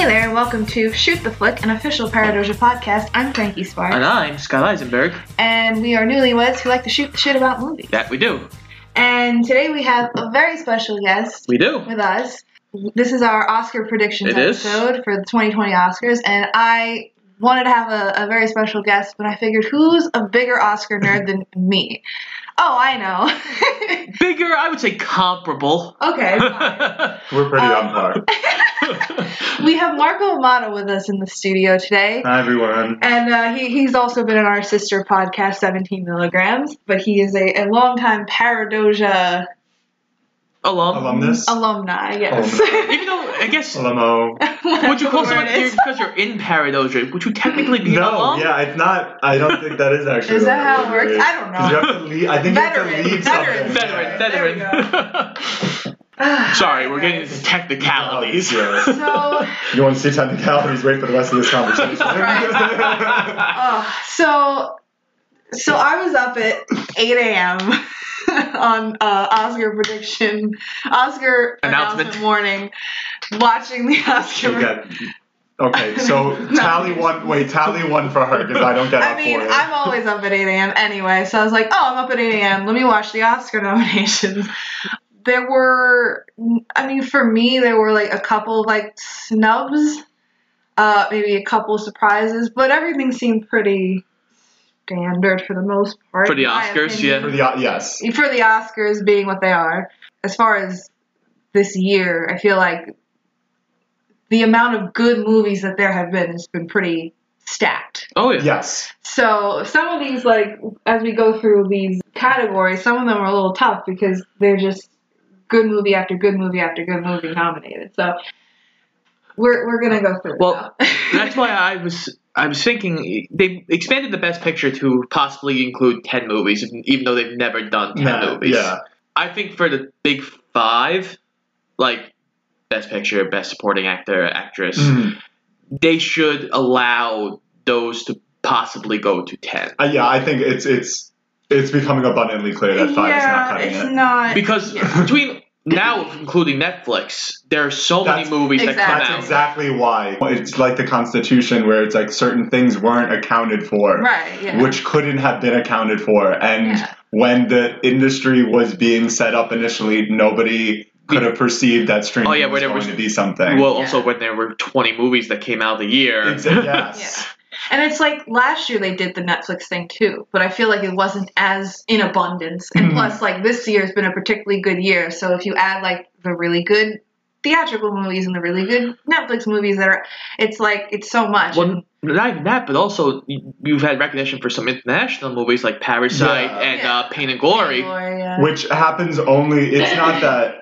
Hey there, and welcome to Shoot the Flick, an official Paradoja podcast. I'm Frankie Spark. And I'm Scott Eisenberg. and we are newlyweds who like to shoot the shit about movies. That we do. And today we have a very special guest We do. with us. This is our Oscar predictions It is. episode for the 2020 Oscars, and I wanted to have a, a very special guest, but I figured who's a bigger Oscar nerd than me? Oh, I know. Bigger, I would say comparable. okay, fine. We're pretty Um, on par. we have Marco Amato with us in the studio today. Hi everyone. And uh, he, he's also been in our sister podcast, 17 Milligrams, but he is a, a longtime Paradoja Alum. Alumnus. alumni, yes. Alumni. Even though, I guess, Alamo. would you call someone, Whatever it is. because you're in Paradoja, would you technically be an No, alum? yeah, it's not. I don't think that is actually. Is that how it works? word. I don't know. you have to lead. I think Veteran, you have to lead veteran. something. Veteran, There we veteran. Sorry, we're getting into technicalities. Yeah. So, You want to see technicalities? Wait for the rest of this conversation. uh, so, so I was up at 8 a.m. on uh, Oscar prediction, Oscar Announcement. announcement morning, watching the Oscar. okay. Okay, so tally one. Wait, tally one for her because I don't get I up mean, for it. I'm always up at 8 a.m. anyway, so I was like, oh, I'm up at 8 a.m. Let me watch the Oscar nominations. There were, I mean, for me, there were like a couple like snubs, uh, maybe a couple surprises, but everything seemed pretty standard for the most part. For the Oscars, opinion. for the uh, yes. For the Oscars being what they are. As far as this year, I feel like the amount of good movies that there have been has been pretty stacked. Oh, yeah. Yes. So some of these, like as we go through these categories, some of them are a little tough because they're just good movie after good movie after good movie nominated. So we're we're gonna go through. Well, now. That's why I was I was thinking they expanded the best picture to possibly include ten movies, even though they've never done ten Nah, movies. yeah. I think for the big five, like best picture, best supporting actor, actress, Mhm. they should allow those to possibly go to ten. Uh, yeah, I think it's it's it's becoming abundantly clear that five is not yeah, cutting it's it. not Because yeah. between now, including Netflix, there are so many That's- movies that come That's out. exactly why. It's like the Constitution, where it's like certain things weren't accounted for, right. Yeah. which couldn't have been accounted for. And Yeah. when the industry was being set up initially, nobody could have perceived that streaming Oh, yeah, where was going was- to be something. Well, Yeah. also when there were 20 movies that came out a year. It's- yes. And it's like last year they did the Netflix thing too, but I feel like it wasn't as in abundance. And Mhm. plus, like this year's been a particularly good year, so if you add like the really good theatrical movies and the really good Netflix movies that are, it's like it's so much. Well, not even that, but also you- you've had recognition for some international movies like Parasite Yeah. and Yeah. uh, Pain and Glory. Gloria. Which happens only. It's not that.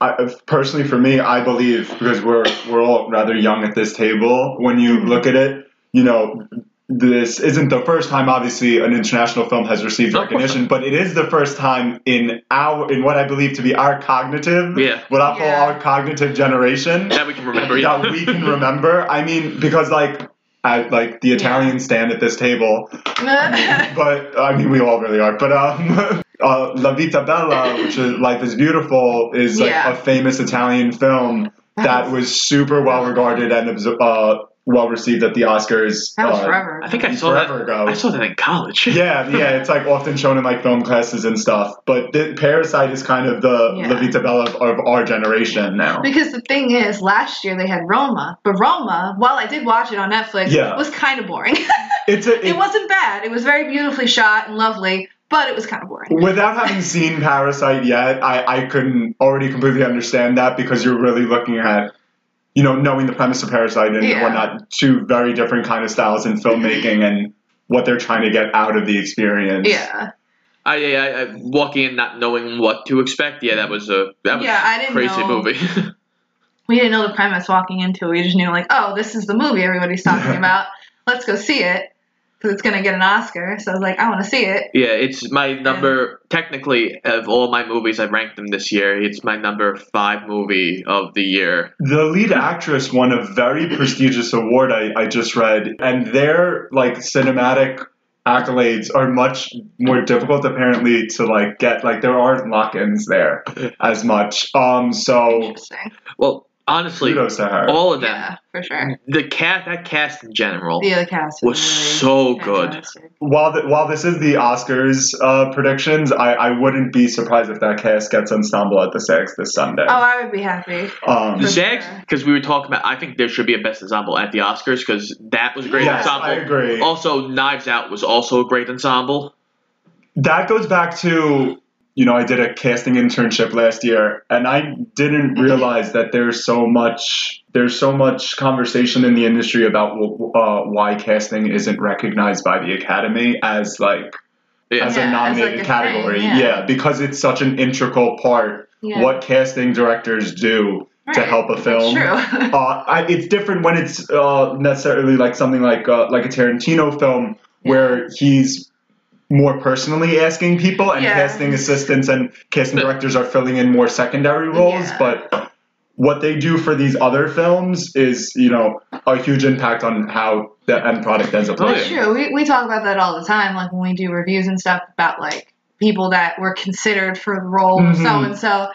I, personally, for me, I believe because we're we're all rather young at this table. When you look at it, you know, this isn't the first time. Obviously, an international film has received recognition, but it is the first time in our in what I believe to be our cognitive, Yeah. what I call Yeah. our cognitive generation That we can remember. that we can remember. I mean, because like. I, like the Italians stand at this table, but I mean, we all really are. But um, uh, La Vita Bella, which is Life is Beautiful, is like Yeah. a famous Italian film that was super well regarded and uh, well received at the Oscars. that was uh, forever. I think I saw Forever that. ago. I saw that in college. Yeah, yeah, it's like often shown in like film classes and stuff. But the, Parasite is kind of the Yeah. La Vita Bella of, of our generation now. Because the thing is, last year they had Roma, but Roma, while I did watch it on Netflix, Yeah. was kind of boring. It's a, it it, wasn't bad. It was very beautifully shot and lovely, but it was kind of boring. Without having seen Parasite yet, I, I couldn't already completely understand that because you're really looking at, you know, knowing the premise of Parasite and Yeah. whatnot, two very different kind of styles in filmmaking and what they're trying to get out of the experience. Yeah. I, I, I walking in not knowing what to expect. Yeah, that was a that was Yeah, I a didn't crazy know. movie. we didn't know the premise walking into it. We just knew like, oh, this is the movie everybody's talking about. Let's go see it because it's gonna get an Oscar. So I was like, I want to see it. yeah, it's my number. Technically, of all my movies, I've ranked them this year. It's my number five movie of the year. The lead actress won a very prestigious award I, I just read, and their like cinematic accolades are much more difficult apparently to like get like there aren't lock-ins there as much. Um so Well, honestly, Kudos to her. all of them. Yeah, for sure. The cast, that cast in general, The other cast was so good. while the, while this is the Oscars uh, predictions, I, I wouldn't be surprised if that cast gets ensemble at the SAGs this Sunday. Oh, I would be happy. um, The For SAGs, sure. because we were talking about, I think there should be a best ensemble at the Oscars because that was a great yes, ensemble. I agree. Also, Knives Out was also a great ensemble. that goes back to you know I did a casting internship last year, and I didn't realize that there's so much there's so much conversation in the industry about uh, why casting isn't recognized by the Academy as like Yeah. as Yeah, a as, nominated like, a category. thing, yeah. because it's such an integral part Yeah. what casting directors do to help a that's film. True. uh, I, it's different when it's uh, necessarily like something like uh, like a Tarantino film where he's more personally asking people and Yeah. casting assistants and casting directors are filling in more secondary roles Yeah. but what they do for these other films is you know a huge impact on how the end product ends up Oh, looking. That's true. We, we talk about that all the time, like when we do reviews and stuff about like people that were considered for the role of Mhm. so and so,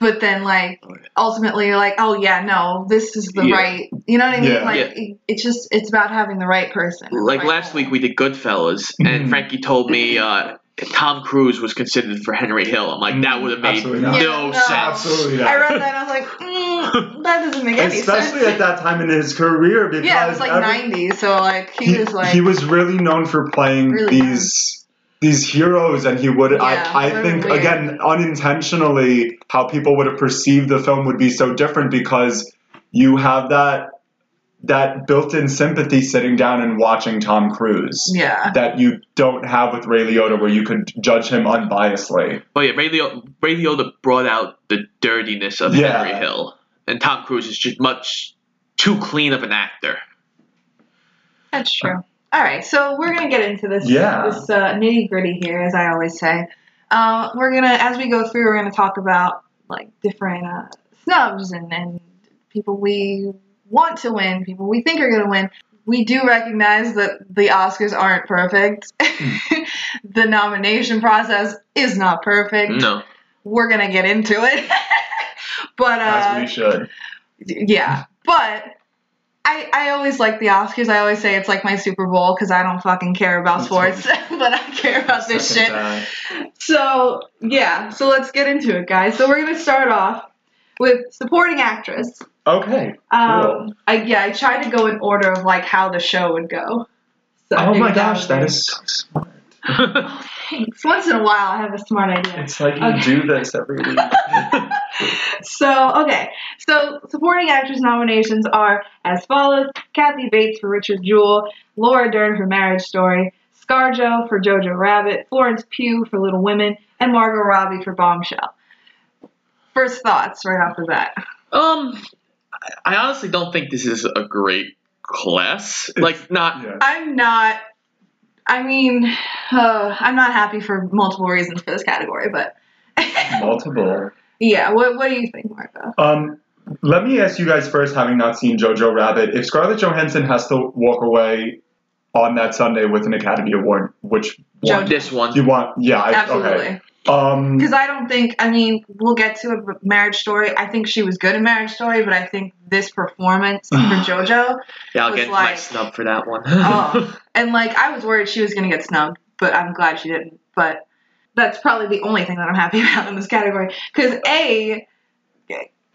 but then like ultimately you're like, oh yeah, no, this is the Yeah. right. You know what I mean? Yeah. Like Yeah. it, it's just it's about having the right person. Like Right last role. week we did Goodfellas, and Mhm. Frankie told me uh, Tom Cruise was considered for Henry Hill. I'm like, that would have made Absolutely no, not. Yeah, no. sense. Absolutely I read that and I was like, mm, that doesn't make any Especially sense. Especially at that time in his career because yeah, it was like every- 90s, so like he, he, was like he was really known for playing Really these these heroes and he would Yeah, I, I think weird. again unintentionally how people would have perceived the film would be so different because you have that that built-in sympathy sitting down and watching Tom Cruise yeah. that you don't have with Ray Liotta where you could judge him unbiasedly. Oh yeah, Ray, Lio- Ray Liotta brought out the dirtiness of Yeah. Henry Hill, and Tom Cruise is just much too clean of an actor. That's true. All right, so we're gonna get into this Yeah. this uh, nitty gritty here, as I always say. Uh, we're gonna, as we go through, we're gonna talk about like different uh, snubs and and people we want to win, people we think are gonna win. We do recognize that the Oscars aren't perfect. the nomination process is not perfect. No, We're gonna get into it, but uh, As we should. yeah, but I I always like the Oscars. I always say it's like my Super Bowl because I don't fucking care about sports, but I care about this Second shit. that. So yeah, so let's get into it, guys. So we're gonna start off with supporting actress. Okay. Um, Cool. I yeah, I tried to go in order of like how the show would go. So Oh my gosh, that good. so smart. Thanks. Once in a while, I have a smart idea. It's like you Okay. do this every week. So, okay. So, supporting actress nominations are as follows Kathy Bates for Richard Jewell, Laura Dern for Marriage Story, Scarjo for Jojo Rabbit, Florence Pugh for Little Women, and Margot Robbie for Bombshell. First thoughts right off the bat. um, I honestly don't think this is a great class. Like, not Yeah. I'm not, I mean, uh, I'm not happy for multiple reasons for this category, but Multiple. yeah, what, what do you think, Marco? Um, let me ask you guys first, having not seen Jojo Rabbit, if Scarlett Johansson has to walk away on that Sunday with an Academy Award, which one Jojo. this one. you want? Yeah, I, Absolutely. okay. Um, Because I don't think, I mean, we'll get to a Marriage Story. I think she was good in Marriage Story, but I think this performance for JoJo, Yeah, I'll was get my snub for that one. oh, and like I was worried she was gonna get snubbed, but I'm glad she didn't. But that's probably the only thing that I'm happy about in this category. Because a,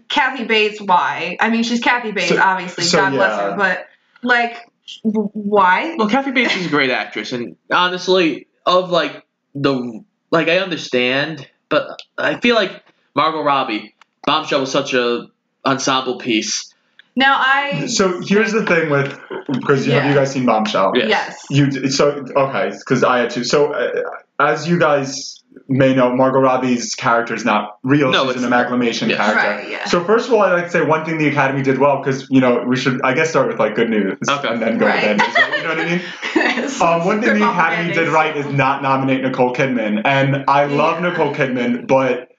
Kathy Bates, why? I mean, she's Kathy Bates, So- obviously. so, God bless her, but like, w- why? Well, Kathy Bates is a great actress, and honestly, of like the like, I understand, but I feel like Margot Robbie, Bombshell was such a ensemble piece. Now I so here's the thing with because have you guys seen Bombshell? Yeah. yes. You so okay because I had to. So uh, as you guys may know, Margot Robbie's character is not real. No, She's it's an amalgamation Yes. character. Right, yeah. So first of all, I'd like to say one thing the Academy did well because you know we should I guess start with like good news Okay. and then go Right. to bad news. right? You know what I mean? Um, one thing the Academy did right is not nominate Nicole Kidman, and I love Nicole Kidman, but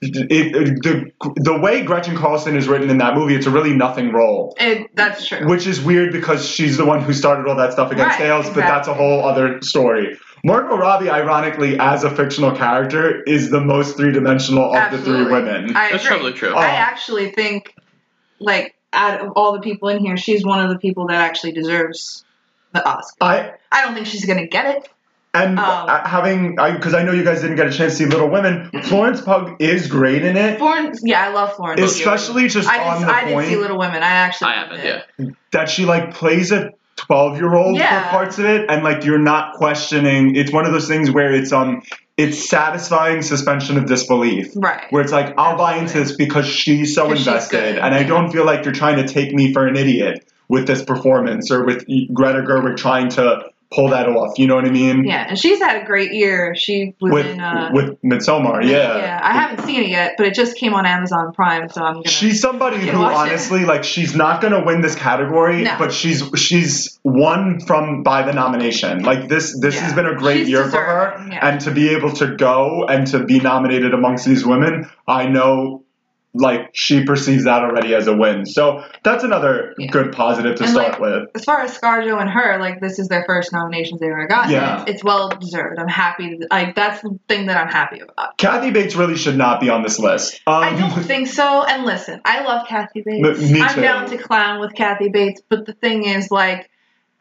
it, it, the the way Gretchen Carlson is written in that movie, it's a really nothing role, It, that's true. which is weird because she's the one who started all that stuff against Right, Ailes, but that's a whole other story. Margot Robbie, ironically, as a fictional character, is the most three dimensional of the three women. I That's agree. probably true. Oh. I actually think like out of all the people in here, she's one of the people that actually deserves the Oscar. I I don't think she's gonna get it. and Um, uh, having because I, know you guys didn't get a chance to see Little Women. Florence Pugh is great in it, Florence, yeah, I love Florence. Especially just I on didn't, the I didn't see Little Women. I actually I haven't. it. Yeah. that she like plays a 12 year old Yeah. for parts of it and like you're not questioning it's one of those things where it's um it's satisfying suspension of disbelief Right. where it's like i'll buy into this because she's so invested good, and i don't feel like you're trying to take me for an idiot with this performance or with greta gerwig trying to pull that off you know what i mean Yeah, and she's had a great year. She was with in. Uh, with midsommar yeah. yeah, I haven't seen it yet, but it just came on Amazon Prime, so I'm gonna. She's somebody who watch it. honestly like she's not gonna win this category, No. but she's she's won from by the nomination. Like this this has been a great She's year for her. yeah. And to be able to go and to be nominated amongst these women, I know like she perceives that already as a win. So that's another Yeah. good positive to And, start like, with. as far as ScarJo and her, like this is their first nominations they ever got. Yeah. It's, it's well deserved. I'm happy. Like that's the thing that I'm happy about. Kathy Bates really should not be on this list. Um, I don't think so. And listen, I love Kathy Bates. Me- me I'm down to clown with Kathy Bates, but the thing is, like,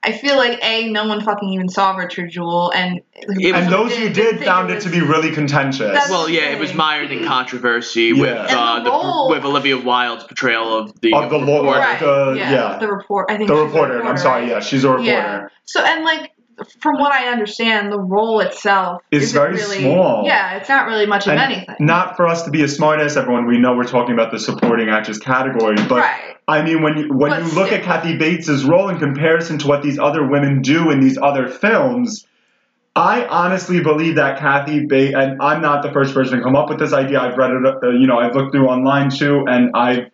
I feel like a no one fucking even saw Richard Jewell, and It and those who did did found it was- to be really contentious. Well, yeah, it was mired in controversy Yeah. with uh, the the, with Olivia Wilde's portrayal of the Of the law- reporter. right? the- yeah, yeah. the report. I think the she's a reporter, I'm sorry, yeah, she's a reporter. Yeah. So and like from what I understand, the role itself isn't very really, small. Yeah, it's not really much of And anything. Not for us to be a smartass, everyone. We know we're talking about the supporting actress category, but right. I mean, when you when But you look still. at Kathy Bates's role in comparison to what these other women do in these other films, I honestly believe that Kathy Bates, and I'm not the first person to come up with this idea. I've read it, uh, you know, I've looked through online too, and I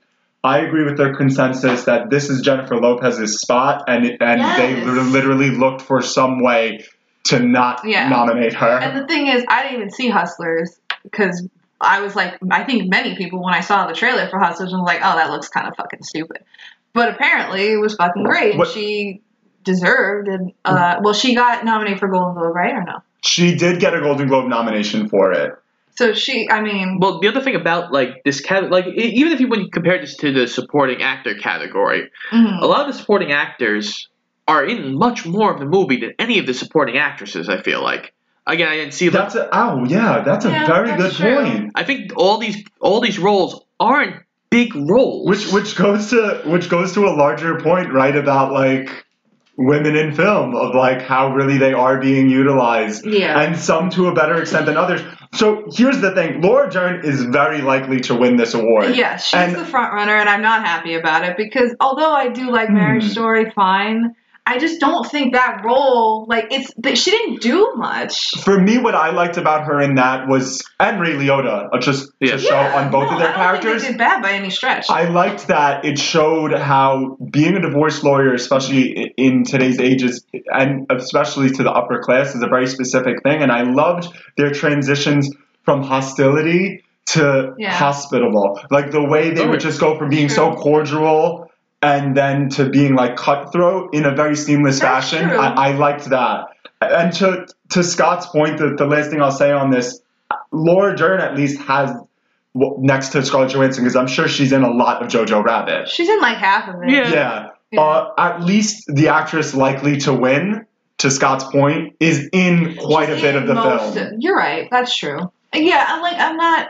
I agree with their consensus that this is Jennifer Lopez's spot, and and they Yes. lit- literally looked for some way to not Yeah. nominate her. And the thing is, I didn't even see Hustlers because I was like, I think many people when I saw the trailer for Hustlers was like, oh, that looks kind of fucking stupid. But apparently, it was fucking great, What- she deserved. And uh, well, she got nominated for Golden Globe, right or no? she did get a Golden Globe nomination for it. So she, I mean, Well, the other thing about like this cat, like even if you when you compare this to the supporting actor category, mhm. a lot of the supporting actors are in much more of the movie than any of the supporting actresses. I feel like. Again, I didn't see like That's a oh yeah, that's a Yeah, very good true. point. I think all these all these roles aren't big roles. Which which goes to which goes to a larger point, right? About like women in film of like how really they are being utilized, yeah. and some to a better extent than others. So here's the thing: Laura Dern is very likely to win this award. Yeah, she's And- the front runner, and I'm not happy about it because although I do like Marriage Hmm. Story fine, I just don't think that role like it's that she didn't do much. For me, what I liked about her in that was and Ray Liotta, uh, just Yeah. to show on both no, of their I don't characters. Think they did bad by any stretch. I liked that it showed how being a divorce lawyer, especially in today's ages, and especially to the upper class, is a very specific thing. And I loved their transitions from hostility to Yeah. hospitable. Like the way they Oh, would just go from being so cordial and then to being like cutthroat in a very seamless That's fashion. I, I liked that. And to to Scott's point, the, the last thing I'll say on this, Laura Dern at least has next to Scarlett Johansson because I'm sure she's in a lot of Jojo Rabbit. She's in like half of it. Yeah. Yeah. Yeah. Uh, at least the actress likely to win, to Scott's point, is in quite She's a bit of the most film. of- you're right. That's true. Yeah, I'm like I'm not.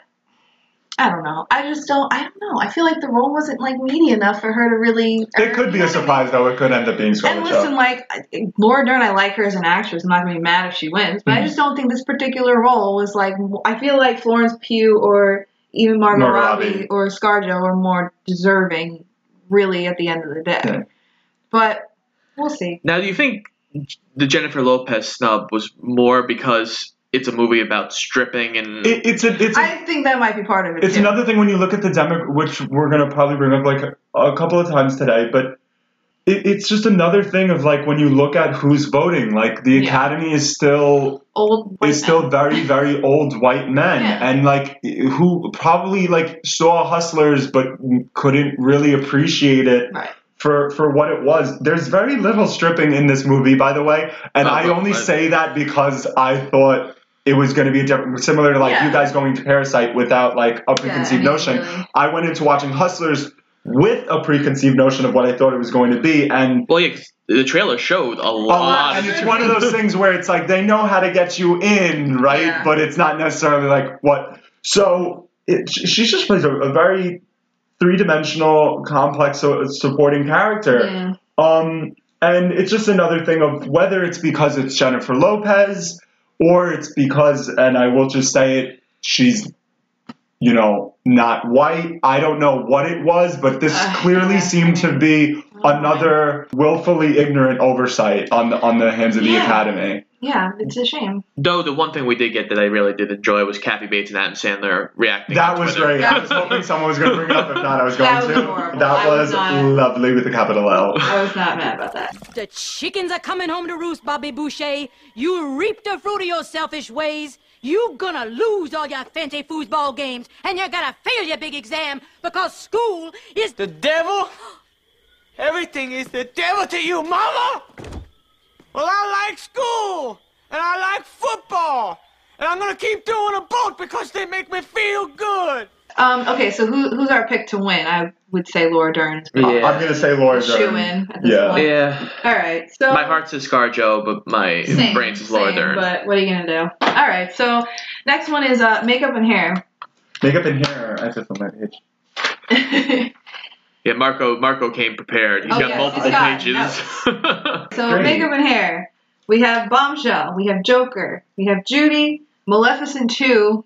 I don't know. I just don't. I don't know. I feel like the role wasn't like meaty enough for her to really. It could be a surprise, though. It could end up being And Scarlett listen, Johansson. like I- Laura Dern, I like her as an actress. I'm not gonna be mad if she wins, but I Mhm. just don't think this particular role was like. I feel like Florence Pugh or even Margot, Margot Robbie, Robbie. or ScarJo are more deserving, really, at the end of the day. Yeah. But we'll see. Now, do you think the Jennifer Lopez snub was more because it's a movie about stripping and It, it's a, it's a, I think that might be part of it. it's too. another thing when you look at the demo, which we're gonna probably bring up like a, a couple of times today, but it, it's just another thing of like when you look at who's voting, like the Yeah. Academy is still old. white is still very very old white men Yeah. and like who probably like saw hustlers but couldn't really appreciate it Right. for for what it was there's very little stripping in this movie by the way and Oh, i only I- say that because i thought it was going to be a different similar to like Yeah. you guys going to parasite without like a Yeah, preconceived I mean, notion really. i went into watching hustlers with a preconceived notion of what I thought it was going to be, and Well, yeah, 'cause the trailer showed a a lot. lot, of and it's one of those things where it's like they know how to get you in, right? Yeah. But it's not necessarily like what. So it, she she just plays a, a very three-dimensional, complex so, supporting character. Yeah. Um, and it's just another thing of whether it's because it's Jennifer Lopez or it's because, and I will just say it, she's, you know, not white. I don't know what it was, but this Uh, clearly yeah. seemed to be another willfully ignorant oversight on the on the hands of the Yeah. academy. Yeah, it's a shame. Though the one thing we did get that I really did enjoy was Kathy Bates and Adam Sandler reacting. That was Twitter. great. I was hoping someone was going to bring it up. If not, I was going That was to. adorable. That I was was not- lovely with a capital L. I was not mad about that. The chickens are coming home to roost, Bobby Boucher. You reap the fruit of your selfish ways. You gonna lose all your fancy foosball games, and you're gonna fail your big exam because school is The devil? Everything is the devil to you, mama! Well, I like school, and I like football, and I'm gonna keep doing them both because they make me feel good. Um, okay, so who, who's our pick to win? I would say Laura Dern's pick. Yeah. I'm going to say Laura Shoe Dern. in at this Yeah. point. Yeah. All right, so My heart ScarJo, but my same, brain says Laura same, Dern. But what are you gonna do? All right, so next one is uh, makeup and hair. Makeup and hair. I just on my page. Yeah, Marco. Marco came prepared. He's Oh, got yes, multiple he's got pages. so Great. makeup and hair. We have Bombshell. We have Joker. We have Judy, Maleficent 2,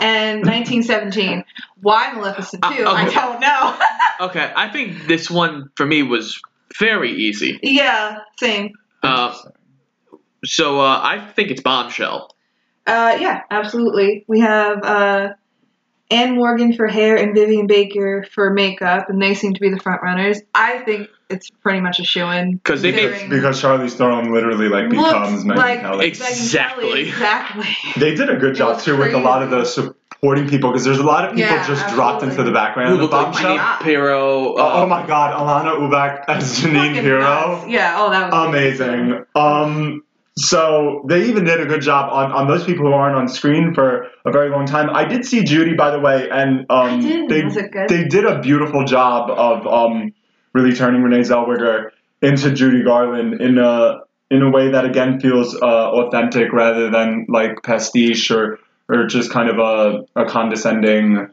and 1917. Why Maleficent 2? Uh, I don't know. okay, I think this one for me was very easy. yeah, same. Uh, so uh, I think it's Bombshell. Uh, yeah, absolutely. We have uh, Anne Morgan for hair and Vivian Baker for makeup, and they seem to be the front runners. I think it's pretty much a shoe in 'Cause they make- because Charlize Theron literally like becomes Megyn like Kelly. Exactly. exactly. They did a good job was too with a lot of the supporting people because there's a lot of people Yeah, just dropped into the background Who of the like bombshell. God. Jeanine Pirro. Oh, uh, oh my god, Alanna Ubach as Jeanine Fucking Hero. nuts. Yeah. Oh, that was Amazing. Um so they even did a good job on, on those people who aren't on screen for a very long time. I did see Judy by the way, and um did. they good? they did a beautiful job of um really turning Renee Zellweger into Judy Garland in a in a way that again feels uh, authentic rather than like pastiche or or just kind of a, a condescending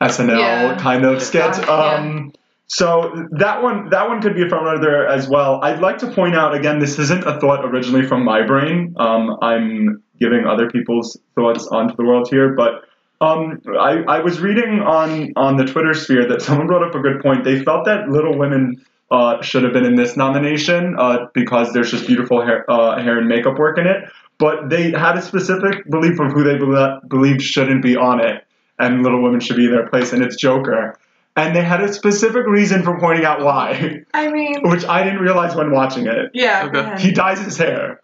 SNL Yeah. kind of skit. Yeah. Um, so that one that one could be a front runner as well. I'd like to point out again, this isn't a thought originally from my brain. Um, I'm giving other people's thoughts onto the world here, but um, I, I was reading on on the Twitter sphere that someone brought up a good point. They felt that Little Women uh, should have been in this nomination uh, because there's just beautiful hair, uh, hair and makeup work in it. But they had a specific belief of who they bel- believed shouldn't be on it, and Little Women should be in their place, and it's Joker. And they had a specific reason for pointing out why, I mean, which I didn't realize when watching it. yeah. Okay. He dyes his hair,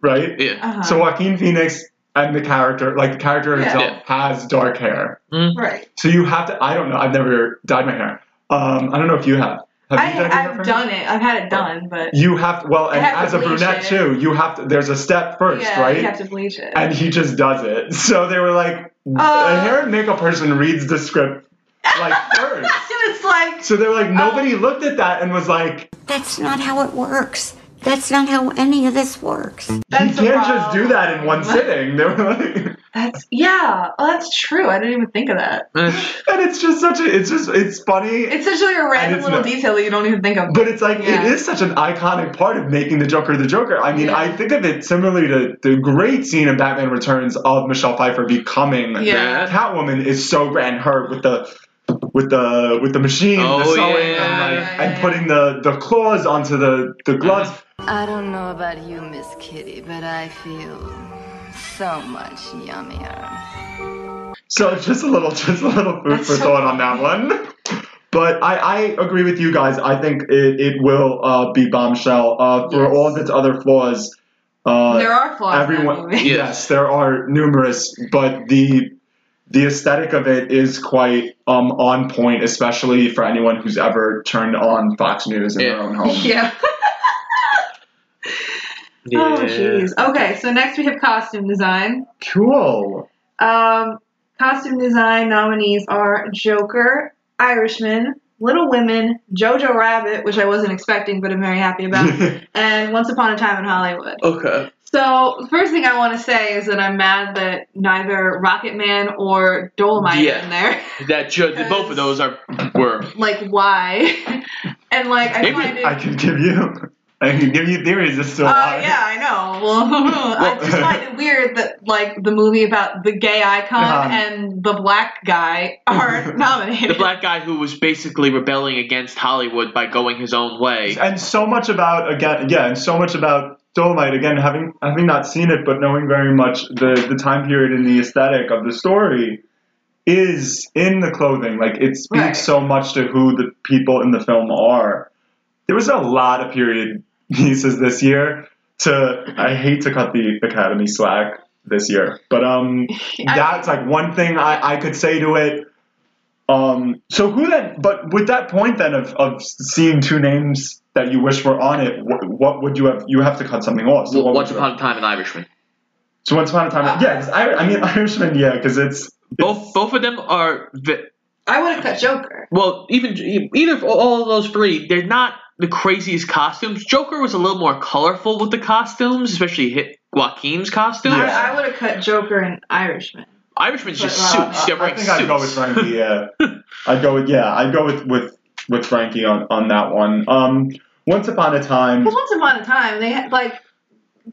right? yeah. Uh-huh. So Joaquin Phoenix and the character, like the character Yeah. himself, has dark hair. right. So you have to. I don't know. I've never dyed my hair. Um, I don't know if you have. Have I, you dyed your I've done it. I've had it done, but You have to. Well, and have as a brunette it. too, you have to. There's a step first, yeah, right? you have to bleach it. and he just does it. So they were like, a Uh. hair and makeup person reads the script like first. it's like So they were like, nobody Oh. looked at that and was like, That's not how it works. That's not how any of this works. that's you can't just do that in one problem. sitting. They were like, That's yeah. Oh, that's true. I didn't even think of that. And it's just such a. It's just. It's funny. It's such like a random little not- detail that you don't even think of. But it's like Yeah. it is such an iconic part of making the Joker the Joker. I mean, Yeah. I think of it similarly to the great scene in Batman Returns of Michelle Pfeiffer becoming Yeah. Catwoman is so grand. Her with the with the with the machine, the Oh, sewing, yeah. and, like, Yeah, and yeah, putting the the claws onto the the gloves. I don't know about you, Miss Kitty, but I feel so much yummier. So just a little, just a little food That's for so thought on that one. But I, I agree with you guys. I think it, it will uh, be bombshell uh, for Yes. all of its other flaws. Uh, there are flaws in that everyone movie. Yes there are numerous but the the aesthetic of it is quite um on point especially for anyone who's ever turned on fox news in their own home Yeah. yeah. Oh jeez. Okay, so next we have costume design. cool Um, costume design nominees are Joker, Irishman, Little Women, Jojo Rabbit, which I wasn't expecting but I'm very happy about, and Once Upon a Time in Hollywood. Okay. So the first thing I want to say is that I'm mad that neither Rocketman or Dolomite are Yeah. in there. That should both of those are were like why? and like I Maybe find it. I can give you, I can give you theories as to Uh, why. yeah, I know. Well, I just find it weird that like the movie about the gay icon Um, and the black guy are nominated. the black guy who was basically rebelling against Hollywood by going his own way. and so much about again yeah and so much about dolomite again having having not seen it but knowing very much the the time period and the aesthetic of the story is in the clothing like it speaks Right. so much to who the people in the film are there was a lot of period pieces this year to i hate to cut the academy slack this year but um that's like one thing I, I could say to it. Um, so who then? But with that point then of, of seeing two names that you wish were on it, what, what would you have? You have to cut something off. So, what Once upon a time, an Irishman. so once upon a time, yeah. 'cause I, I mean Irishman, yeah, because it's Both both of them are vi- I would have cut Joker. well, even either of all of those three, they're not the craziest costumes. Joker was a little more colorful with the costumes, especially hit Joaquin's costume. Yeah. I, I would have cut Joker and Irishman. Irishman's just But, uh, suits. They're I wearing think I'd go with suits. Frankie. Yeah, I'd go with yeah. I'd go with with with Frankie on on that one. Um, once upon a time. Because once upon a time, they had like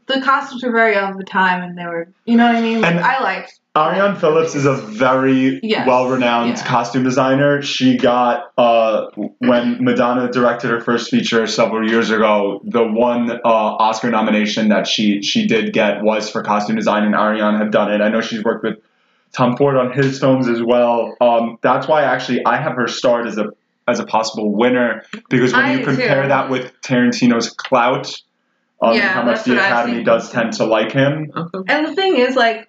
the costumes were very of the time, and they were, you know what I mean. Like, And- I liked. Arianne Phillips is a very Yes. well-renowned Yeah. costume designer. She got uh, when Madonna directed her first feature several years ago. The one uh, Oscar nomination that she she did get was for costume design, and Arianne had done it. I know she's worked with Tom Ford on his films as well. Um, that's why actually I have her starred as a as a possible winner because when I you compare too. that with Tarantino's clout. Um, Yeah, how much the Academy does tend to like him. Okay. And the thing is, like,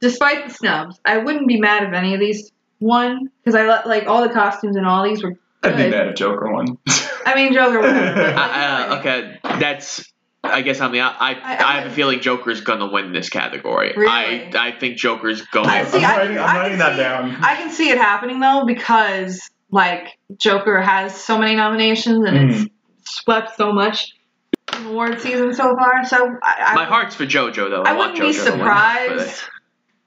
despite the snubs, I wouldn't be mad if any of these won because I li- like all the costumes and all these were I'd be mad if Joker won. I mean, Joker. Whatever. but, like, Uh, uh, okay, that's. I guess I mean I I, I- I have a feeling Joker's gonna win this category. Really? I I think Joker's going. I I'm see. I, writing- I'm I writing can that see, down. I can see it happening though because like Joker has so many nominations and Mm. it's swept so much in award season so far. So I, I My heart's for JoJo though. I, I wouldn't be JoJo to win. surprised,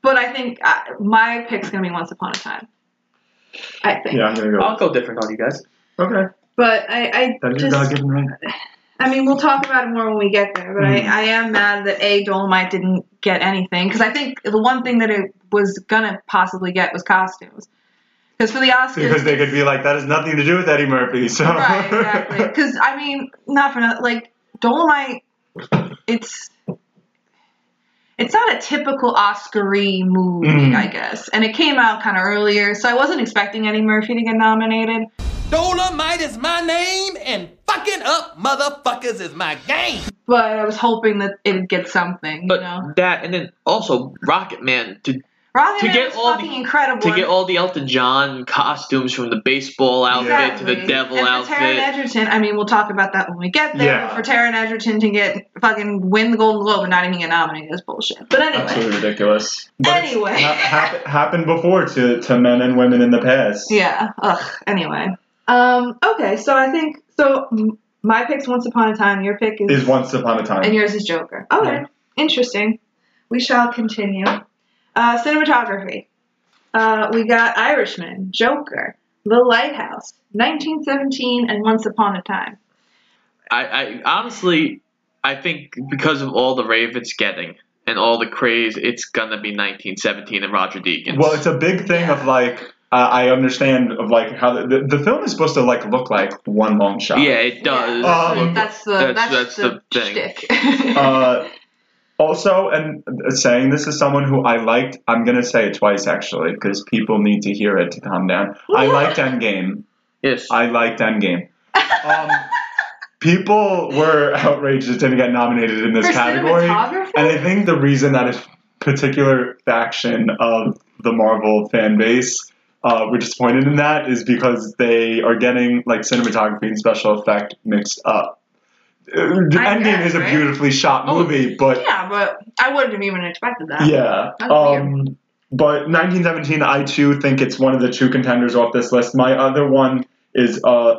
but I think uh, my pick's gonna be Once Upon a Time. I think. Yeah, I'm gonna go. I'll go different on you guys. Okay. But I, I That is your just, God-given right. I mean, we'll talk about it more when we get there. But Mm. I, I am mad that A Dolomite didn't get anything because I think the one thing that it was gonna possibly get was costumes. Because for the Oscars, Because they could be like, that has nothing to do with Eddie Murphy. So right, exactly. Because I mean, not for nothing. Like Dolomite, it's it's not a typical Oscar-y movie, Mm. I guess, and it came out kind of earlier, so I wasn't expecting Eddie Murphy to get nominated. Dolomite is my name, and fucking up motherfuckers is my game. But I was hoping that it'd get something, But you know. that and then also Rocket Man to Rocket to Man get was all the- incredible. to get all the Elton John costumes from the baseball outfit to the Exactly. devil and for Taron outfit. Egerton, I mean, we'll talk about that when we get there. Yeah. For Taron Egerton to get fucking win the Golden Globe and not even get nominated is bullshit. But anyway, Absolutely ridiculous. But Anyway. ha- hap- happened before to, to men and women in the past. Yeah. Ugh. Anyway. Um. Okay. So I think so. m- My pick's Once Upon a Time. Your pick is, Is Once Upon a Time. and yours is Joker. Okay. Yeah. Interesting. We shall continue. Uh, cinematography. Uh, we got Irishman, Joker, The Lighthouse, 1917, and Once Upon a Time. I, I honestly I think because of all the rave it's getting and all the craze, it's gonna be 1917 and Roger Deakins. Well, it's a big thing of like, uh, I understand of like how the, the, the film is supposed to like look like one long shot. yeah, it does. Yeah, Um, that's the that's- that's, that's the, the thing. shtick. Uh, also, and saying this is someone who I liked, I'm gonna say it twice actually because people need to hear it to calm down. I liked Endgame. yes. I liked Endgame. Um, people were outraged it didn't get nominated in this For category, and I think the reason that a particular faction of the Marvel fan base uh, were disappointed in that is because they are getting like cinematography and special effect mixed up. Uh, ending guess, is a right? beautifully shot Oh, movie, but yeah, but I wouldn't have even expected that. yeah. Um, but 1917, I too think it's one of the two contenders off this list. My other one is uh,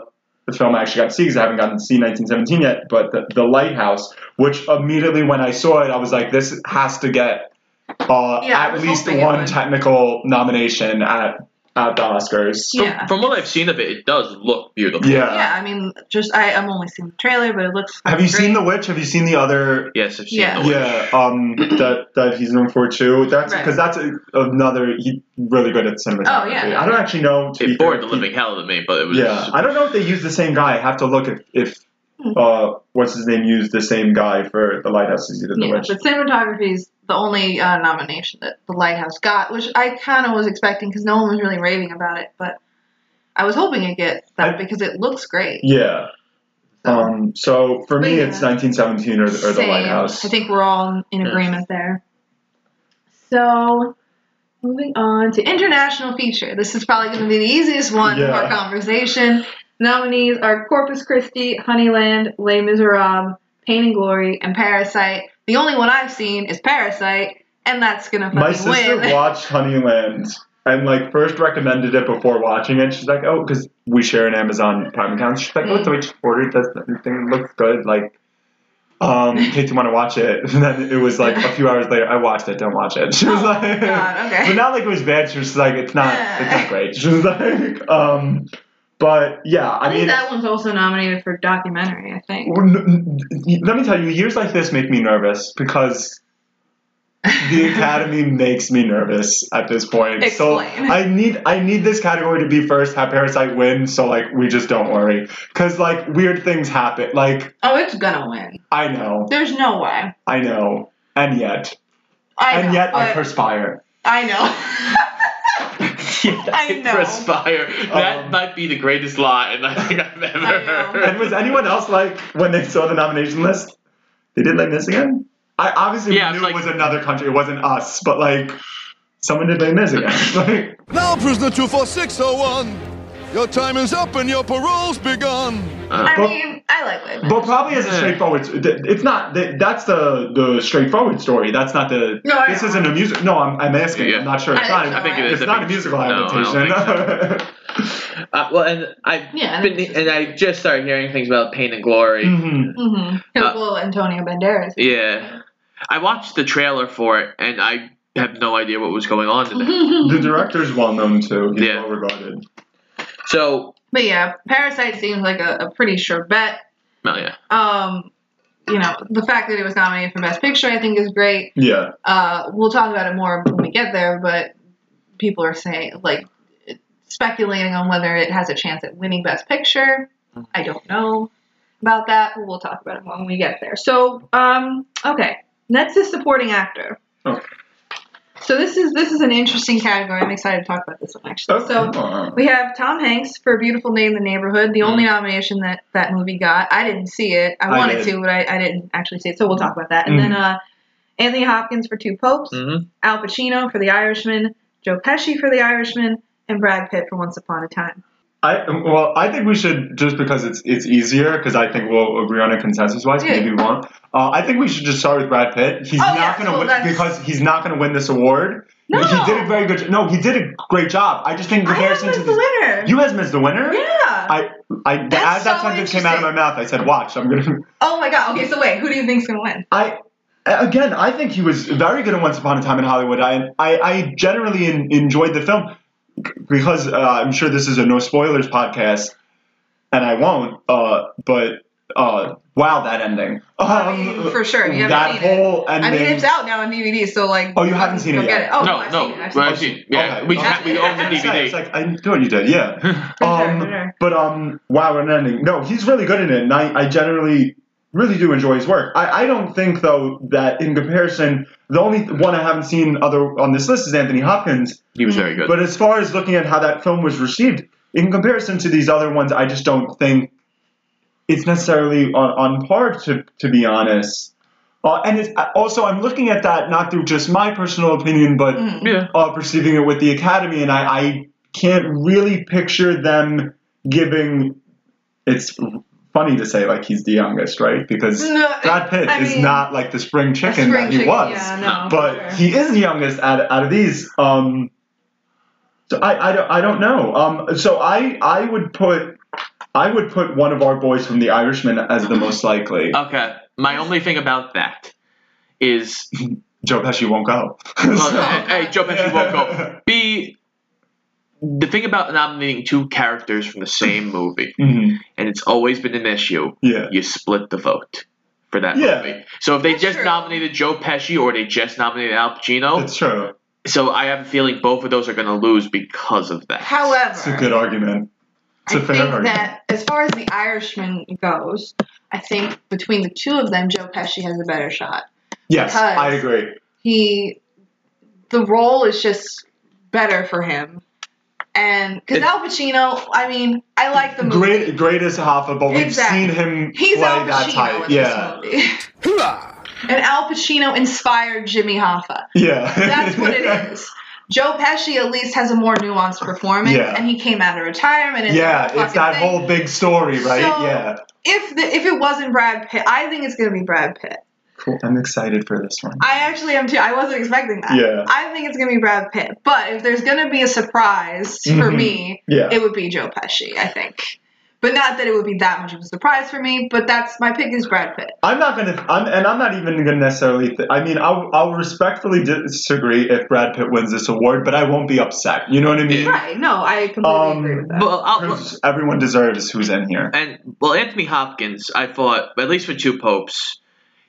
the film I actually got to see because I haven't gotten to see 1917 yet, but the, the Lighthouse, which immediately when I saw it, I was like, this has to get uh, Yeah, at least one technical nomination at at the Oscars. From, Yeah. from what I've seen of it, it does look beautiful. Yeah. Yeah, I mean, just I, I'm only seeing the trailer, but it looks. Have you great. seen The Witch? Have you seen the other? Yes, I've seen Yeah. the Witch. Yeah, um, that that he's known for too. That's Right. because that's a, another. He's really good at cinematography. Oh, yeah. I don't actually know. to be It bored the living hell out of me, but it was. Yeah, I don't know if they use the same guy. I have to look if, if uh, what's his name used the same guy for the Lighthouse as he did the Yeah, Witch. but cinematography is the only uh, nomination that the Lighthouse got, which I kind of was expecting because no one was really raving about it, but I was hoping it get that I- because it looks great. Yeah. So, Um. So for me, But it's 1917 or, or the. Lighthouse. I think we're all in Yeah. agreement there. So, moving on to international feature. This is probably going to be the easiest one of our conversation. Nominees are Corpus Christi, Honeyland, Les Miserables, Pain and Glory, and Parasite. The only one I've seen is Parasite, and that's gonna be win. My fucking sister win. watched Honeyland and like first recommended it before watching it. She's like, oh, because we share an Amazon Prime account. She's like, oh, so we just ordered this. Everything looks good. Like, um, in case you want to watch it. And then it was like a few hours later, I watched it. Don't watch it. She was Oh, like, God, okay. but not like it was bad. She was like, it's not, it's not great. She was like, um, but yeah, I, I think mean. that one's also nominated for documentary. I think. Well, n- n- Let me tell you, years like this make me nervous because the Academy makes me nervous at this point. Explain. So I need I need this category to be first, have Parasite win, so like we just don't worry. Cause like weird things happen. Like Oh, it's gonna win. I know, There's no way. I know, and yet, I and know, yet I perspire. I know. I know. Perspire. That Um, might be the greatest line I think I've ever heard. And was anyone else like when they saw the nomination list? They did like this again. I obviously Yeah, knew like- it was another country. It wasn't us, but like someone did like this again. Like, Now, prisoner 24601, your time is up and your parole's begun. I But- mean, I like Wayland. But probably as a straightforward, it's not. That's the the straightforward story. That's not the. No, I this know. isn't a music. No, I'm, I'm asking. Yeah. I'm not sure. It's I not. I think it is. It's I not a musical no, I don't adaptation. think Uh, well, and I've Yeah, been, and I just started hearing things about Pain and Glory. Mhm. Mm-hmm. Uh, well, Antonio Banderas. Yeah, I watched the trailer for it, and I have no idea what was going on in. The director's well known too. He's Yeah. well regarded. So, But yeah, Parasite seems like a, a pretty sure bet. well, yeah, Um, you know, the fact that it was nominated for Best Picture, I think, is great. Yeah. Uh, we'll talk about it more when we get there, but people are saying, like, speculating on whether it has a chance at winning Best Picture. I don't know about that, we'll talk about it when we get there. So, um, okay, next is supporting actor. Okay. So this is this is an interesting category. I'm excited to talk about this one actually. Oh, So we have Tom Hanks for A Beautiful Day in the Neighborhood, the only nomination that that movie got. I didn't see it. I I wanted did. to, but I, I didn't actually see it. So we'll talk about that. And then uh, Anthony Hopkins for Two Popes, hmm Al Pacino for The Irishman, Joe Pesci for The Irishman, and Brad Pitt for Once Upon a Time. I well, I think we should just because it's it's easier because I think we'll agree on it consensus wise. Maybe we won't. Uh, I think we should just start with Brad Pitt. He's Oh, not yeah, going to well, win that's- because he's not going to win this award. No. he did a very good. No, he did a great job. I just think in comparison to the winner. you as the winner. yeah. I, I That's as that so sentence came out of my mouth, I said, "Watch, I'm gonna." oh my god. Okay, so wait, who do you think's gonna win? I again, I think he was very good in Once Upon a Time in Hollywood. I I, I generally en- enjoyed the film because uh, I'm sure this is a no spoilers podcast, and I won't. Uh, but uh, wow, that ending! I mean, Um, for sure. You that seen it. whole I mean, it's out now on DVD, so like. Oh, you haven't seen go it get yet? it. Oh no, I've no, seen it. I've well, seen I've it. seen, yeah, Okay. we Okay. we own the I was DVD. It's like I knew you did, yeah. sure, um, for sure. but um, wow, an ending. No, he's really good in it, and I, I generally really do enjoy his work. I, I don't think though that in comparison, the only one I haven't seen other on this list is Anthony Hopkins. he was very good. But as far as looking at how that film was received, in comparison to these other ones, I just don't think it's necessarily on, on par. To to be honest. Uh, and it's, also, I'm looking at that not through just my personal opinion, but Mhm. yeah, uh, perceiving it with the academy, and I, I can't really picture them giving. It's funny to say like he's the youngest, right? Because No, Brad Pitt I is mean, not like the spring chicken spring that he chicken, was. yeah, no, but sure. he is the youngest out, out of these. Um, so I, I don't I don't know. Um, so I I would put I would put one of our boys from The Irishman as the most likely. Okay. My only thing about that is Joe Pesci won't go. well, hey, hey, Joe Pesci won't go. B the thing about nominating two characters from the same movie, Mhm. and it's always been an issue. Yeah. You split the vote for that Yeah. movie. So if they That's just true. nominated Joe Pesci or they just nominated Al Pacino, It's true. so I have a feeling both of those are going to lose because of that. However, It's a good argument. It's I a fair think argument. that as far as the Irishman goes, I think between the two of them, Joe Pesci has a better shot. yes, I agree. He, the role is just better for him, and because Al Pacino, I mean, I like the movie. Great, greatest Hoffa, but we've Exactly. seen him He's play that type. in Yeah, this movie. and Al Pacino inspired Jimmy Hoffa. yeah. That's what it is. Joe Pesci at least has a more nuanced performance, Yeah. and he came out of retirement. And yeah, it's that thing. whole big story, right? So- yeah. If the, if it wasn't Brad Pitt, I think it's gonna be Brad Pitt. Cool. I'm excited for this one. I actually am too. I wasn't expecting that. Yeah. I think it's gonna be Brad Pitt. But if there's gonna be a surprise for Mhm. me, Yeah. it would be Joe Pesci. I think. But not that it would be that much of a surprise for me. But that's my pick is Brad Pitt. I'm not gonna, I'm, and I'm not even gonna necessarily. Th- I mean, I'll, I'll respectfully disagree if Brad Pitt wins this award, but I won't be upset. You know what I mean? Right? No, I completely Um, agree with that. Well, Everyone deserves who's in here. and well, Anthony Hopkins, I thought at least for Two Popes,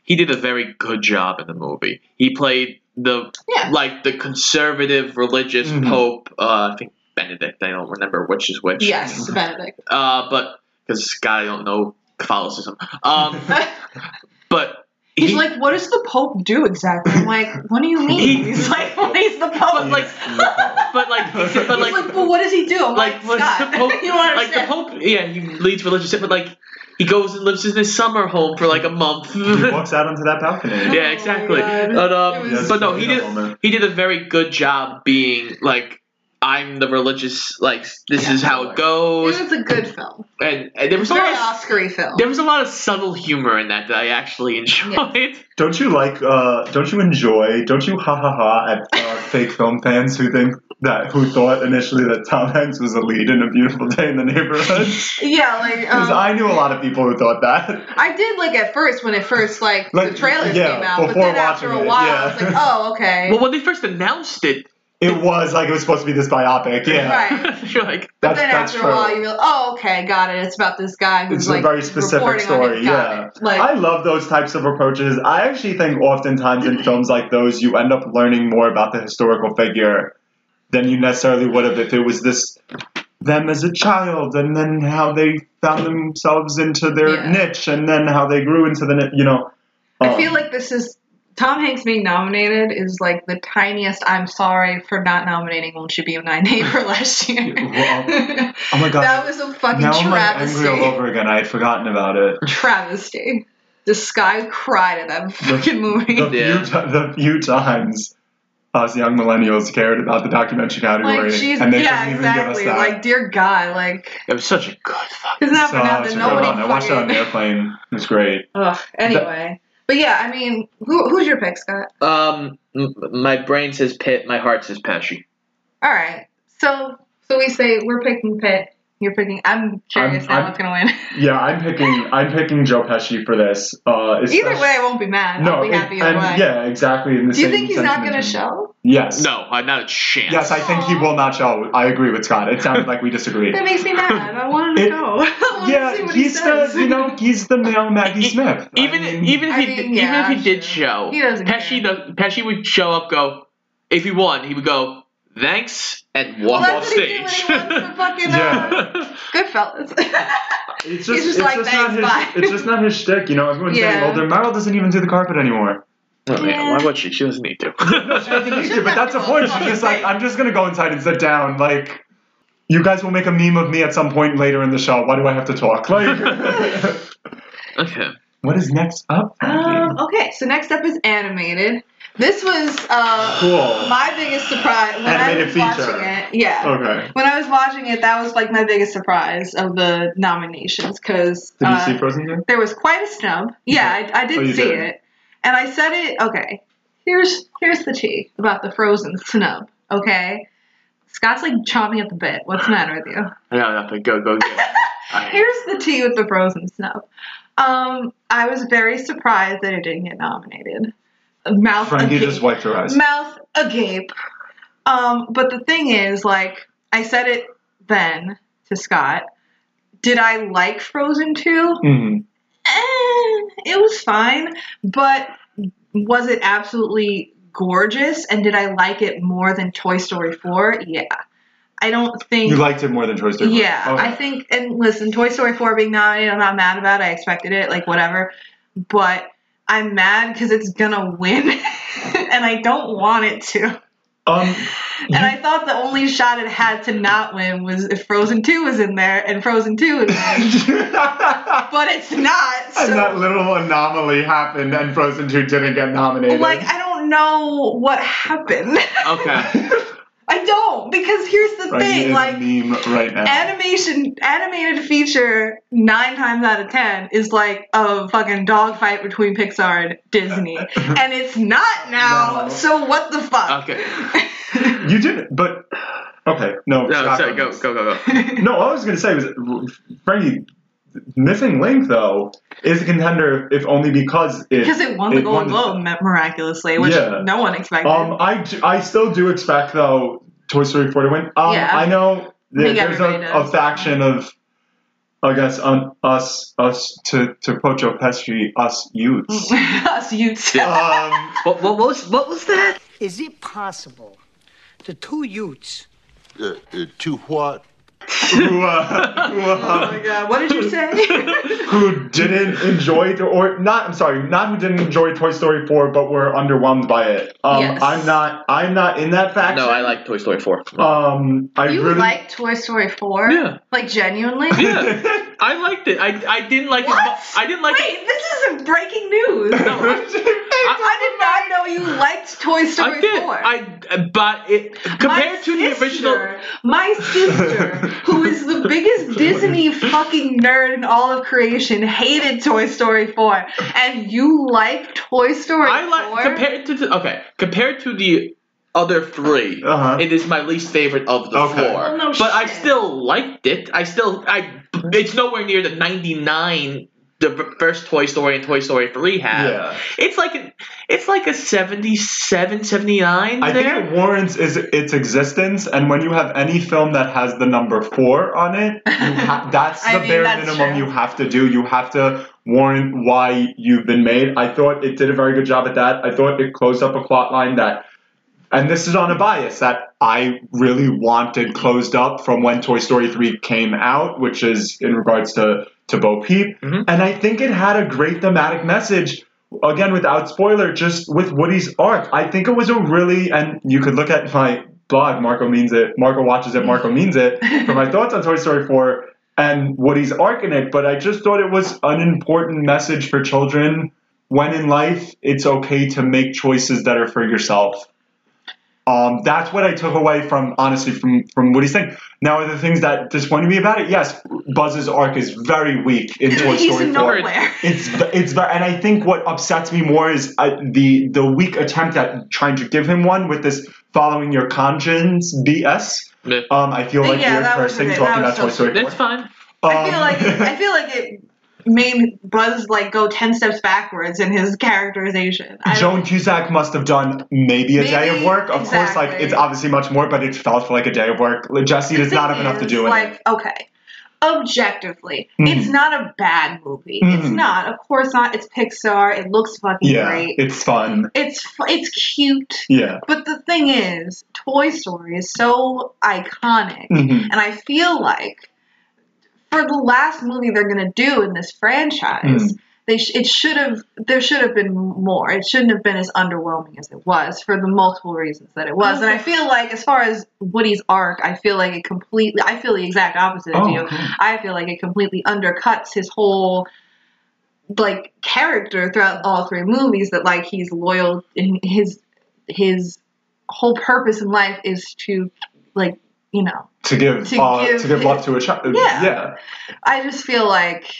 he did a very good job in the movie. He played the Yeah. like the conservative religious Mhm. Pope. Uh, I think Benedict. I don't remember which is which. yes, Benedict. Uh, but because God, I don't know Catholicism. Um, but He's he- like, what does the Pope do exactly? I'm like, what do you mean? He's like, well, he's the Pope. but like, but like, but He's like, like, but what does he do? I'm like, like, what's Scott, the Pope? you don't like the. Pope, yeah, he leads religious, but like, he goes and lives in his summer home for like a month. He walks out onto that balcony. yeah, exactly. God. But um, It was- but no, he did. moment. He did a very good job being like, I'm the religious. Like, this is how it goes. It was a good film. And, and there was a lot. Of, Oscar-y film. there was a lot of subtle humor in that that I actually enjoyed. Don't you like? uh Don't you enjoy? Don't you ha ha ha at uh, fake film fans who think that who thought initially that Tom Hanks was a lead in A Beautiful Day in the Neighborhood? Yeah, like Because um, I knew a lot of people who thought that. I did like at first when it first like, Like, the trailers yeah, came out, but before then after watching a it, while yeah. I was like, oh okay. Well, when they first announced it, It was like it was supposed to be this biopic. Yeah, Right. you're like, But that's then that's after true. a while you realize, oh okay, got it. It's about this guy who's It's like a very specific story. Yeah. Like I love those types of approaches. I actually think oftentimes in films like those, you end up learning more about the historical figure than you necessarily would have if it was this them as a child, and then how they found themselves into their Yeah. niche, and then how they grew into the you know. I um, feel like this is Tom Hanks being nominated is like the tiniest I'm sorry for not nominating Won't You Be My Neighbor last year. Well, oh my god, that was a fucking now I'm like travesty. angry all over again. I had forgotten about it. travesty. This guy cried at that fucking movie. The few, Yeah. ti- the few times us young millennials cared about the documentary category, like, she's and they yeah, couldn't even give us exactly. that. Like, dear God, like, it was such a good fucking. it's not for Such a nothing. Nobody one. I watched it on the airplane. It was great. Ugh. Anyway, but yeah, I mean, who, who's your pick, Scott? Um, m- my brain says Pitt, my heart says Pesci. All right, so so we say we're picking Pitt. You're picking. I'm curious I'm- now I'm- what's gonna win. Yeah, I'm picking. I'm picking Joe Pesci for this. Uh, Either way, I won't be mad. No, I'll be it- happy either and way. yeah, exactly. In the Do you same think he's not gonna show? Yes. No, I not a chance. Yes, I think he will not show. I agree with Scott. It sounded like we disagreed. That makes me mad. I want him to It- go. I want to see yeah, what he he's says. the you know he's the male Maggie Smith. I Even mean, even if I he mean, did, yeah, even if he did show, He doesn't Pesci care. does, Pesci would show up, go if he won, he would go thanks and Well, walk that's off what he did when stage. he won fucking Yeah. uh, Goodfellas. it's just, he's just it's like, just "Thanks, not his, bye." It's just not his shtick. You know, everyone's Yeah. getting older. Meryl doesn't even do the carpet anymore. Oh, yeah, why would she? She doesn't need to. No, she doesn't need to, but that's the point. She's just like, I'm just gonna go inside and sit down. Like, you guys will make a meme of me at some point later in the show. Why do I have to talk? Like, okay. what is next up? Um, okay, so next up is animated. This was uh, Cool. my biggest surprise when Animated I was watching it. Yeah. Okay. When I was watching it, that was like my biggest surprise of the nominations because Did you uh, see Frozen 2? there was quite a snub. Yeah, I, I did Oh, see did? it, and I said it. Okay, here's here's the tea about the Frozen snub. Okay, Scott's like chomping at the bit. What's the matter with you? Yeah, nothing. Go, go, go. Here's the tea with the Frozen snub. Um, I was very surprised that it didn't get nominated. Mouth Frankie agape. just wiped her eyes. mouth agape. Um, but the thing is, like, I said it then to Scott. Did I like Frozen 2? Mhm. Eh, it was fine, but was it absolutely gorgeous? And did I like it more than Toy Story 4? Yeah. I don't think. You liked it more than Toy Story. four. Yeah, Okay. I think, and listen, Toy Story 4 being nominated, I'm not mad about it. I expected it, like, whatever. But I'm mad because it's gonna win, and I don't want it to. Um, And I thought the only shot it had to not win was if Frozen 2 was in there, and Frozen 2 would win. but it's not. So, and that little anomaly happened, and Frozen 2 didn't get nominated. like, I don't know what happened. Okay. I don't, because here's the Frankie thing, like, meme right now. animation animated feature nine times out of ten is like a fucking dogfight between Pixar and Disney, and it's not now. No. So what the fuck? Okay. you didn't, but okay, no. No, Scott sorry. Go, goes. go, go, go. No, all I was gonna say was, Frankie, missing link though is a contender if only because it Because it won the Golden the- Globe mi- miraculously, which Yeah. no one expected. Um, I, I still do expect though Toy Story 4 to win. Um, Yeah. I know I there's a, a faction of, I guess, un, us us to to quote Joe Pesci, us youths. Us youths. um, What, what was what was that? Is it possible the two youths Uh, uh, to what? Who, uh, who, Oh uh, my god, what did you say? who didn't enjoy to, or not I'm sorry, not who didn't enjoy Toy Story 4 but were underwhelmed by it. Um Yes. I'm not I'm not in that faction. No, I like Toy Story 4. um I you really like Toy Story 4? Yeah. Like genuinely? Yeah. I liked it. I, I didn't like What? it. I didn't like it. Wait, it. this isn't breaking news. No, I did not know you liked Toy Story I did. 4. I but it My compared to the sister- original. My sister, who is the biggest Disney fucking nerd in all of creation, hated Toy Story 4. And you like Toy Story I 4? like compared to the okay compared to the other 3 Uh-huh. It is my least favorite of the Okay. four. Well, no but I still liked it. I still I. It's nowhere near the ninety nine. The first Toy Story and Toy Story 3 have. Yeah. It's like it's like a 77, 79 I there. think it warrants is its existence, and when you have any film that has the number four on it, you ha- that's the mean, bare that's minimum true. you have to do. You have to warrant why you've been made. I thought it did a very good job at that. I thought it closed up a plot line that, and this is on a bias that I really wanted closed up from when Toy Story three came out, which is in regards to to Bo Peep, Mhm. and I think it had a great thematic message again without spoiler just with woody's arc. I think it was a really and you could look at my blog marco means it marco watches it marco means it for my thoughts on toy story 4 and woody's arc in it but i just thought it was an important message for children when in life it's okay to make choices that are for yourself um, that's what I took away from honestly from from what he's saying. Now, are the things that disappointed me about it? Yes, Buzz's arc is very weak in Toy He's Story 4. nowhere. It's it's very, and I think what upsets me more is uh, the the weak attempt at trying to give him one with this following your conscience BS. Um, I feel like Yeah, you're that was cursing a bit- talking about was Toy Story 4. That's fine. I feel Um, like it, I feel like it made Buzz like go ten steps backwards in his characterization. I Joan Cusack must have done maybe a day of work. Of course, like it's obviously much more, but it felt like a day of work. Jesse The does not have enough to do it. like, okay, objectively, Mhm. it's not a bad movie. It's Mhm. not. Of course not. It's Pixar. It looks fucking Yeah, great. it's fun. It's it's cute. Yeah. But the thing is, Toy Story is so iconic, Mhm. and I feel like for the last movie they're gonna do in this franchise. Mm. They sh- it should have there should have been more. It shouldn't have been as underwhelming as it was for the multiple reasons that it was. And I feel like as far as Woody's arc, I feel like it completely I feel the exact opposite of Oh, you. cool. I feel like it completely undercuts his whole like character throughout all three movies that like he's loyal in his his whole purpose in life is to like you know to give To uh, give to give love to a child. Yeah. yeah. I just feel like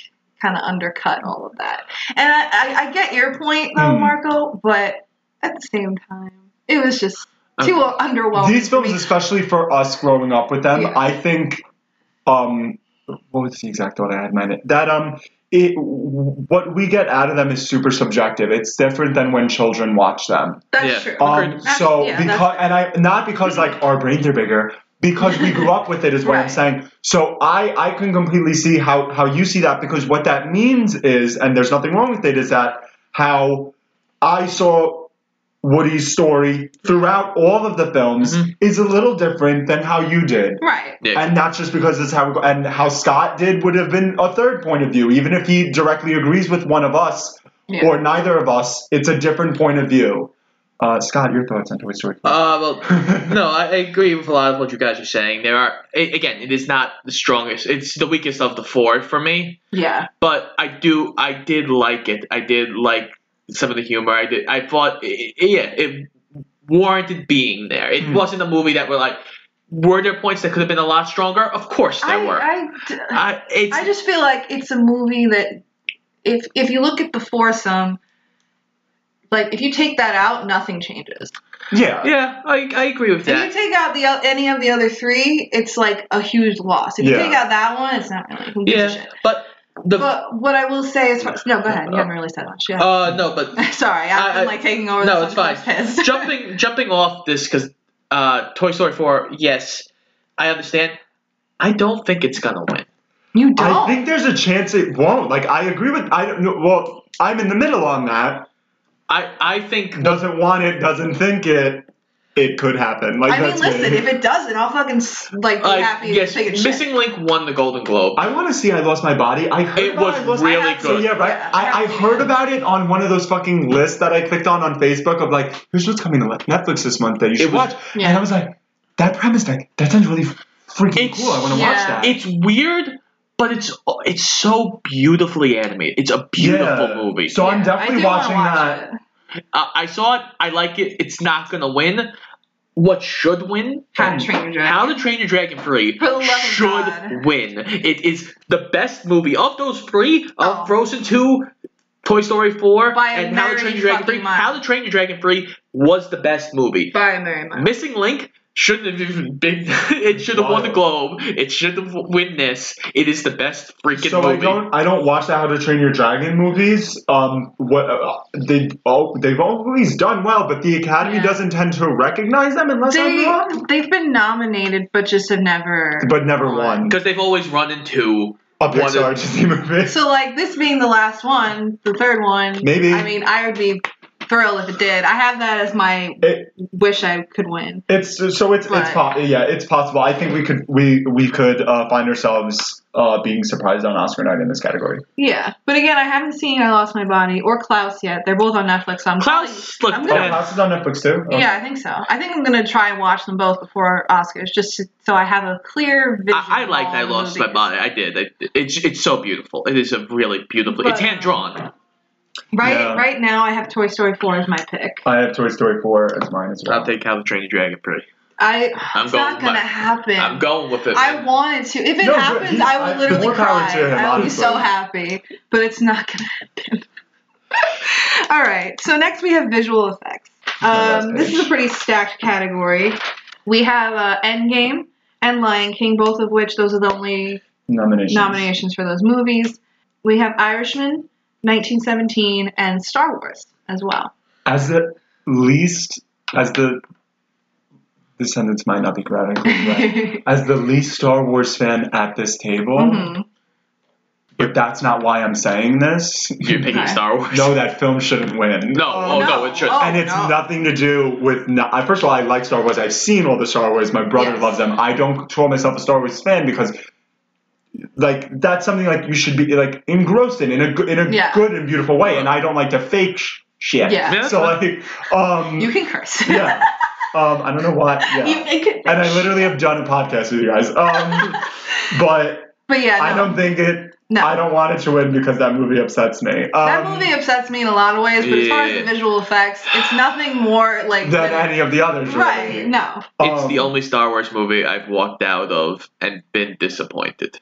kind of undercut all of that. And I, I, I get your point though, Hmm. Marco, but at the same time, it was just too underwhelming. These films, me. especially for us growing up with them, Yeah. I think, um, what was the exact thought I had in mind? That um, it, what we get out of them is super subjective. It's different than when children watch them. That's Yeah. true. Um, That's- so yeah, because that's- and I not because like our brains are bigger. Because we grew up with it is what I'm saying. So I, I can completely see how, how you see that because what that means is, and there's nothing wrong with it, is that how I saw Woody's story throughout all of the films mm-hmm. is a little different than how you did. right. Yeah. And that's just because it's how. And how Scott did would have been a third point of view. Even if he directly agrees with one of us Yeah. or neither of us, it's a different point of view. Uh, Scott, your thoughts on Toy Story? Uh, well, no, I, I agree with a lot of what you guys are saying. There are, a- again, it is not the strongest. It's the weakest of the four for me. Yeah. But I do, I did like it. I did like some of the humor. I did. I thought, i i- yeah, it warranted being there. It Hmm. wasn't a movie that were like, were there points that could have been a lot stronger? Of course there I, were. I, I, it's, I just feel like it's a movie that if if you look at the foursome, like if you take that out, nothing changes. yeah. yeah, I, I agree with that. If you take out the any of the other three, it's like a huge loss. If you Yeah. take out that one, it's not really who gives a Yeah, shit. but the But what I will say is, no, go ahead. You haven't really said much. Yeah. uh no, but Sorry, I've I- been I- like taking over. no, the it's fine. Jumping jumping off this because uh, Toy Story 4, yes, I understand. I don't think it's gonna win. You don't. I think there's a chance it won't. Like, I agree with, I don't know, well, I'm in the middle on that. I I think Doesn't want it, doesn't think it. It could happen. Like, I mean, listen. me. If it doesn't, I'll fucking like be uh, happy. yes, and take a shit. Missing Link won the Golden Globe. I want to see I Lost My Body. I heard It about was I Lost really My good. So, yeah, right. Yeah, I I, I heard about it on one of those fucking lists that I clicked on on Facebook of like, here's what's coming to Netflix this month that you should was- watch. Yeah. And I was like, that premise, like, that sounds really freaking It's- cool. I want to yeah. watch that. It's weird, but it's it's so beautifully animated. It's a beautiful Yeah. movie. So I'm definitely watching watch that. Uh, I saw it. I like it. It's not gonna win. What should win? How to Train Your Dragon. How to Train Your Dragon 3 For the love of should God. win. It is the best movie of those three of Oh. Frozen 2, Toy Story 4, By and How to Train Your Dragon 3. mile. How to Train Your Dragon 3 was the best movie. By a Mary Mile. Missing Link shouldn't have even been. It should have won the Globe. It should have won this. It is the best freaking So I don't I don't watch the How to Train Your Dragon movies. Um, what uh, they oh, they've always done well, but the Academy Yeah. doesn't tend to recognize them unless I'm They wrong. they've been nominated, but just have never. But never won Because they've always run into a one of- Pixar Disney movie. So like this being the last one, the third one. Maybe. I mean, I would be thrilled if it did. I have that as my It, wish I could win. it's so it's it's po- yeah it's possible. I think we could we we could uh, find ourselves uh, being surprised on Oscar night in this category. Yeah, but again, I haven't seen I Lost My Body or Klaus yet. They're both on Netflix. So I'm Klaus probably- I'm Oh, gonna, bad. Klaus is on Netflix too. Oh. Yeah, I think so. I think I'm gonna try and watch them both before Oscars, just to, so I have a clear vision. I, I of liked I the Lost My. Body. I did. It, it's it's so beautiful. It is a really beautiful. it's hand drawn. Right, Yeah. right now I have Toy Story 4 as my pick. I have Toy Story 4 as mine as well. I'll take How to Train Your Dragon 3. I I'm it's not gonna my- happen. I'm going with it. I wanted to. If it No, happens, he- I I- will literally cry. to him, I will be so happy, but it's not gonna happen. All right. So next we have visual effects. Um, this is a pretty stacked category. We have uh, Endgame and Lion King, both of which those are the only Nominations. nominations for those movies. We have Irishman, 1917, and Star Wars as well. As the least, as the, this sentence might not be grammatically right. As the least Star Wars fan at this table, Mhm. but that's not why I'm saying this. You're picking Okay. Star Wars. No, that film shouldn't win. No, oh, no, no. it should. Oh. and it's no. nothing to do with. No, I, first of all, I like Star Wars. I've seen all the Star Wars. My brother Yes. loves them. I don't call myself a Star Wars fan because, like, that's something like you should be like engrossed in in a good in a Yeah. good and beautiful way. And I don't like to fake sh- shit. Yeah. Yeah. So like, um, You can curse. yeah. Um, I don't know why. Yeah. You make it. and I literally have done a podcast with you guys. Um, but But yeah, no. I don't think it. No. I don't want it to win because that movie upsets me. Um, that movie upsets me in a lot of ways, but as far as the visual effects, it's nothing more like than any of the others. right. really. No, It's Um, the only Star Wars movie I've walked out of and been disappointed.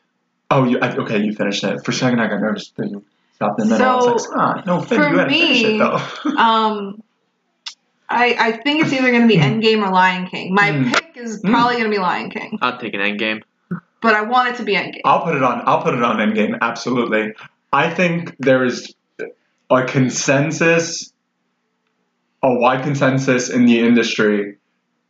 Oh, you, I, okay, you finished it. For a second, I got nervous that you stopped in the middle. I was So, like, ah, no, Finn, for you had to finish me, it though. um, I I think it's either going to be Endgame or Lion King. My Mm. pick is probably going to be Lion King, I'll take an Endgame. but I want it to be Endgame. I'll put it on. I'll put it on Endgame. Absolutely. I think there is a consensus, a wide consensus in the industry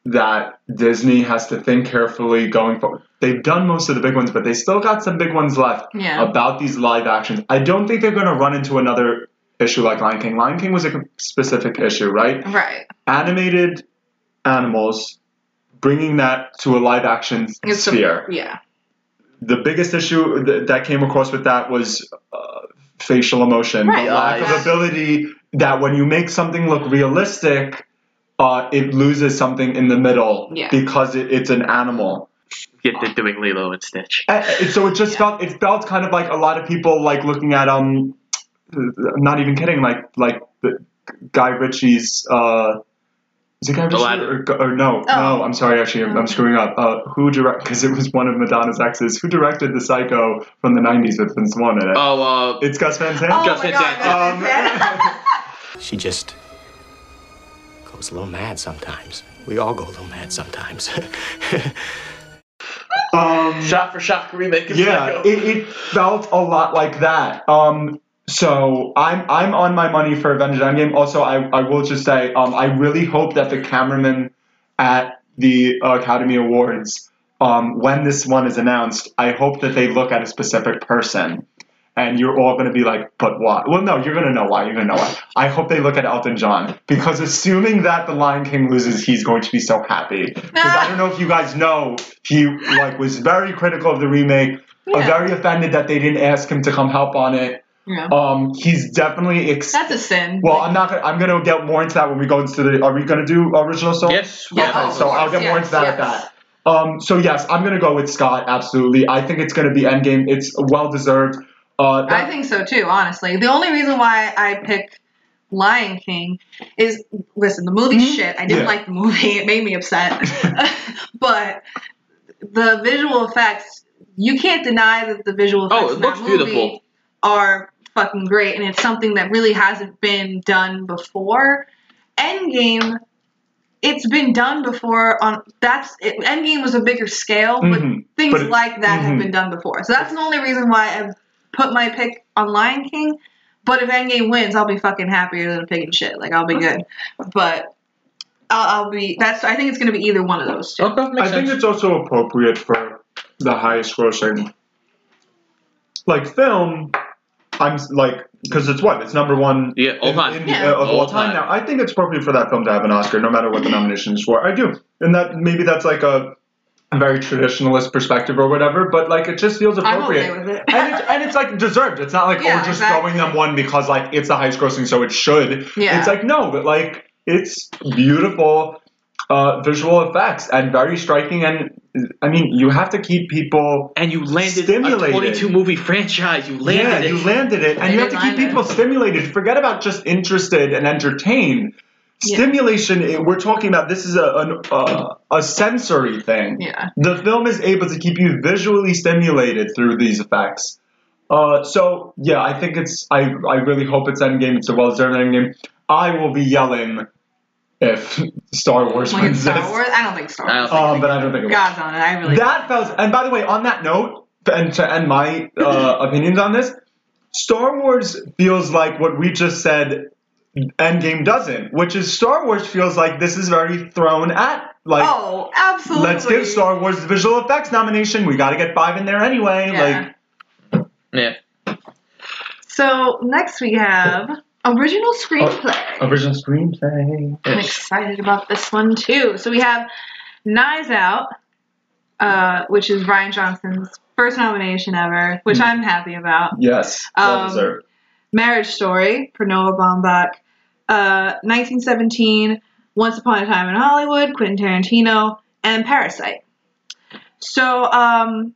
that Disney has to think carefully going forward. They've done most of the big ones, but they still got some big ones left Yeah. about these live actions. I don't think they're going to run into another issue like Lion King. Lion King was a specific issue, right? Right. Animated animals, bringing that to a live action It's a- sphere yeah. the biggest issue th- that came across with that was uh, facial emotion, Right. the lack of ability that when you make something look realistic, uh, it loses something in the middle Yeah. because it, it's an animal. Yet they're doing Lilo and Stitch. Uh, it- so it just felt it felt kind of like a lot of people like looking at um, I'm not even kidding, like like the Guy Ritchie's. Uh, is it Guy Ritchie or, or no? Oh. No, I'm sorry. Actually, I'm, I'm screwing up. Uh, who direct? Because it was one of Madonna's exes. Who directed the Psycho from the '90s with Vince Vaughn in it? Oh, uh, It's Gus Van Sant. Oh Gus my Van God, Sant. Gus Van Sant. She just goes a little mad sometimes. We all go a little mad sometimes. Um, shot for shot remake. of yeah, it, it felt a lot like that. Um, so I'm I'm on my money for Avengers Endgame. Also, I, I will just say um, I really hope that the cameraman at the Academy Awards, um, when this one is announced, I hope that they look at a specific person. And you're all going to be like, but why? Well, no, you're going to know why. You're going to know why. I hope they look at Elton John because assuming that the Lion King loses, he's going to be so happy. Because I don't know if you guys know, he like was very critical of the remake, uh, Yeah. very offended that they didn't ask him to come help on it. Yeah. Um, he's definitely ex- That's a sin. well, I'm not. Gonna, I'm gonna get more into that when we go into the. Are we gonna do original song? Yes. Yeah, Okay, oh, so I'll get course, more into that at that. Um, so yes, I'm gonna go with Scott. Absolutely, I think it's gonna be Endgame. It's well deserved. Uh, I think so too, honestly. The only reason why I picked Lion King is listen, the movie's shit. I didn't Yeah. like the movie. It made me upset. but the visual effects, you can't deny that the visual effects Oh, in that movie beautiful. are fucking great and it's something that really hasn't been done before. Endgame it's been done before on that's it, Endgame was a bigger scale, but Mhm. things But it- like that have mhm. been done before. So that's the only reason why I've put my pick on Lion King. But if Endgame wins, I'll be fucking happier than a pig in shit. Like I'll be good. But I'll, I'll be. That's. I think it's gonna be either one of those two. Okay, makes I think it's also appropriate for the highest grossing, like film. I'm like because it's what it's number one. Yeah, all in- time. in- Yeah. uh, of all, All time. time. now. I think it's appropriate for that film to have an Oscar, no matter what the nomination is for. I do, and that maybe that's like a, a very traditionalist perspective or whatever, but like it just feels I'm appropriate. okay with it. and, it's, and it's like deserved. It's not like Yeah, oh, we're just exactly. throwing them one because like it's the highest grossing, so it should. Yeah. It's like no, but like it's beautiful uh, visual effects and very striking. And I mean, you have to keep people. And you landed Stimulated. a 22 movie franchise. You landed yeah, it. you landed it, and They you have to keep land it. people stimulated. Forget about just interested and entertained. Yeah. Stimulation. eh, We're talking about this is a an, uh, a sensory thing. Yeah. The film is able to keep you visually stimulated through these effects. Uh, so yeah, I think it's. I I really hope it's Endgame. It's a well-deserved Endgame. I will be yelling if Star Wars Like wins Star this. Wars. I don't think Star Wars. don't think Um, but I don't think it will. God's on it. I really. That felt, and by the way, on that note, and to end my uh, opinions on this, Star Wars feels like what we just said. Endgame doesn't, which is Star Wars feels like this is very thrown at. Like, oh, absolutely. let's give Star Wars the visual effects nomination. We got to get five in there anyway. Yeah. Like, Yeah. So next we have original Oh. screenplay. original screenplay. I'm excited about this one too. So we have Knives Out, uh, which is Rian Johnson's first nomination ever, which I'm happy about. Yes, well Um, deserved. Marriage Story for Noah Baumbach, uh, 1917, Once Upon a Time in Hollywood, Quentin Tarantino, and Parasite. So, um,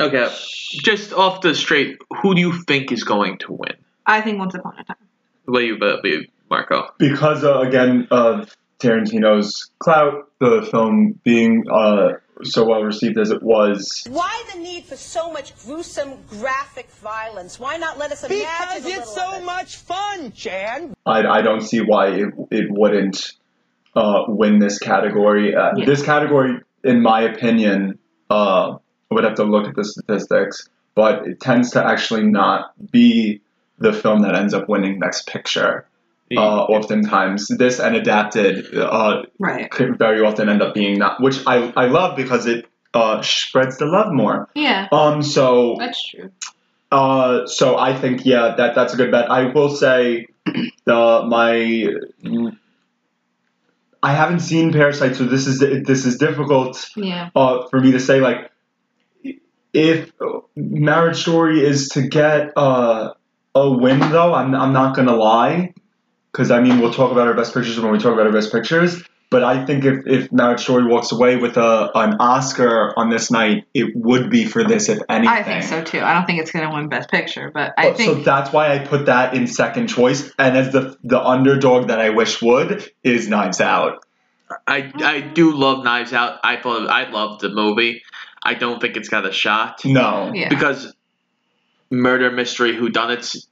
Okay, just off the straight, who do you think is going to win? I think Once Upon a Time. What do you, uh, you Marco? because uh, again of Tarantino's clout, the film being uh, so well received as it was. Why the need for so much gruesome graphic violence? Why not let us imagine Because a it's little so of it? much fun, Chan. I, I don't see why it, it wouldn't uh, win this category. Uh, Yeah. This category, in my opinion, uh, I would have to look at the statistics, but it tends to actually not be the film that ends up winning Best Picture. Uh, oftentimes, this and adapted uh, Right. could very often end up being not, which I, I love because it uh, spreads the love more. Yeah. Um, so That's true. uh, so I think yeah, that that's a good bet. I will say, uh, my I haven't seen Parasite, so this is this is difficult Yeah. uh, for me to say. Like, if Marriage Story is to get uh, a win, though, I'm I'm not gonna lie, because I mean we'll talk about our best pictures when we talk about our best pictures. But I think if, if Marriage Story walks away with a an Oscar on this night, it would be for this, if anything. I think so too. I don't think it's going to win Best Picture, but I Oh, think so that's why I put that in second choice. And as the the underdog that I wish would is Knives Out. I I do love Knives Out. I thought I loved the movie. I don't think it's got a shot. No. Yeah. Because murder mystery whodunits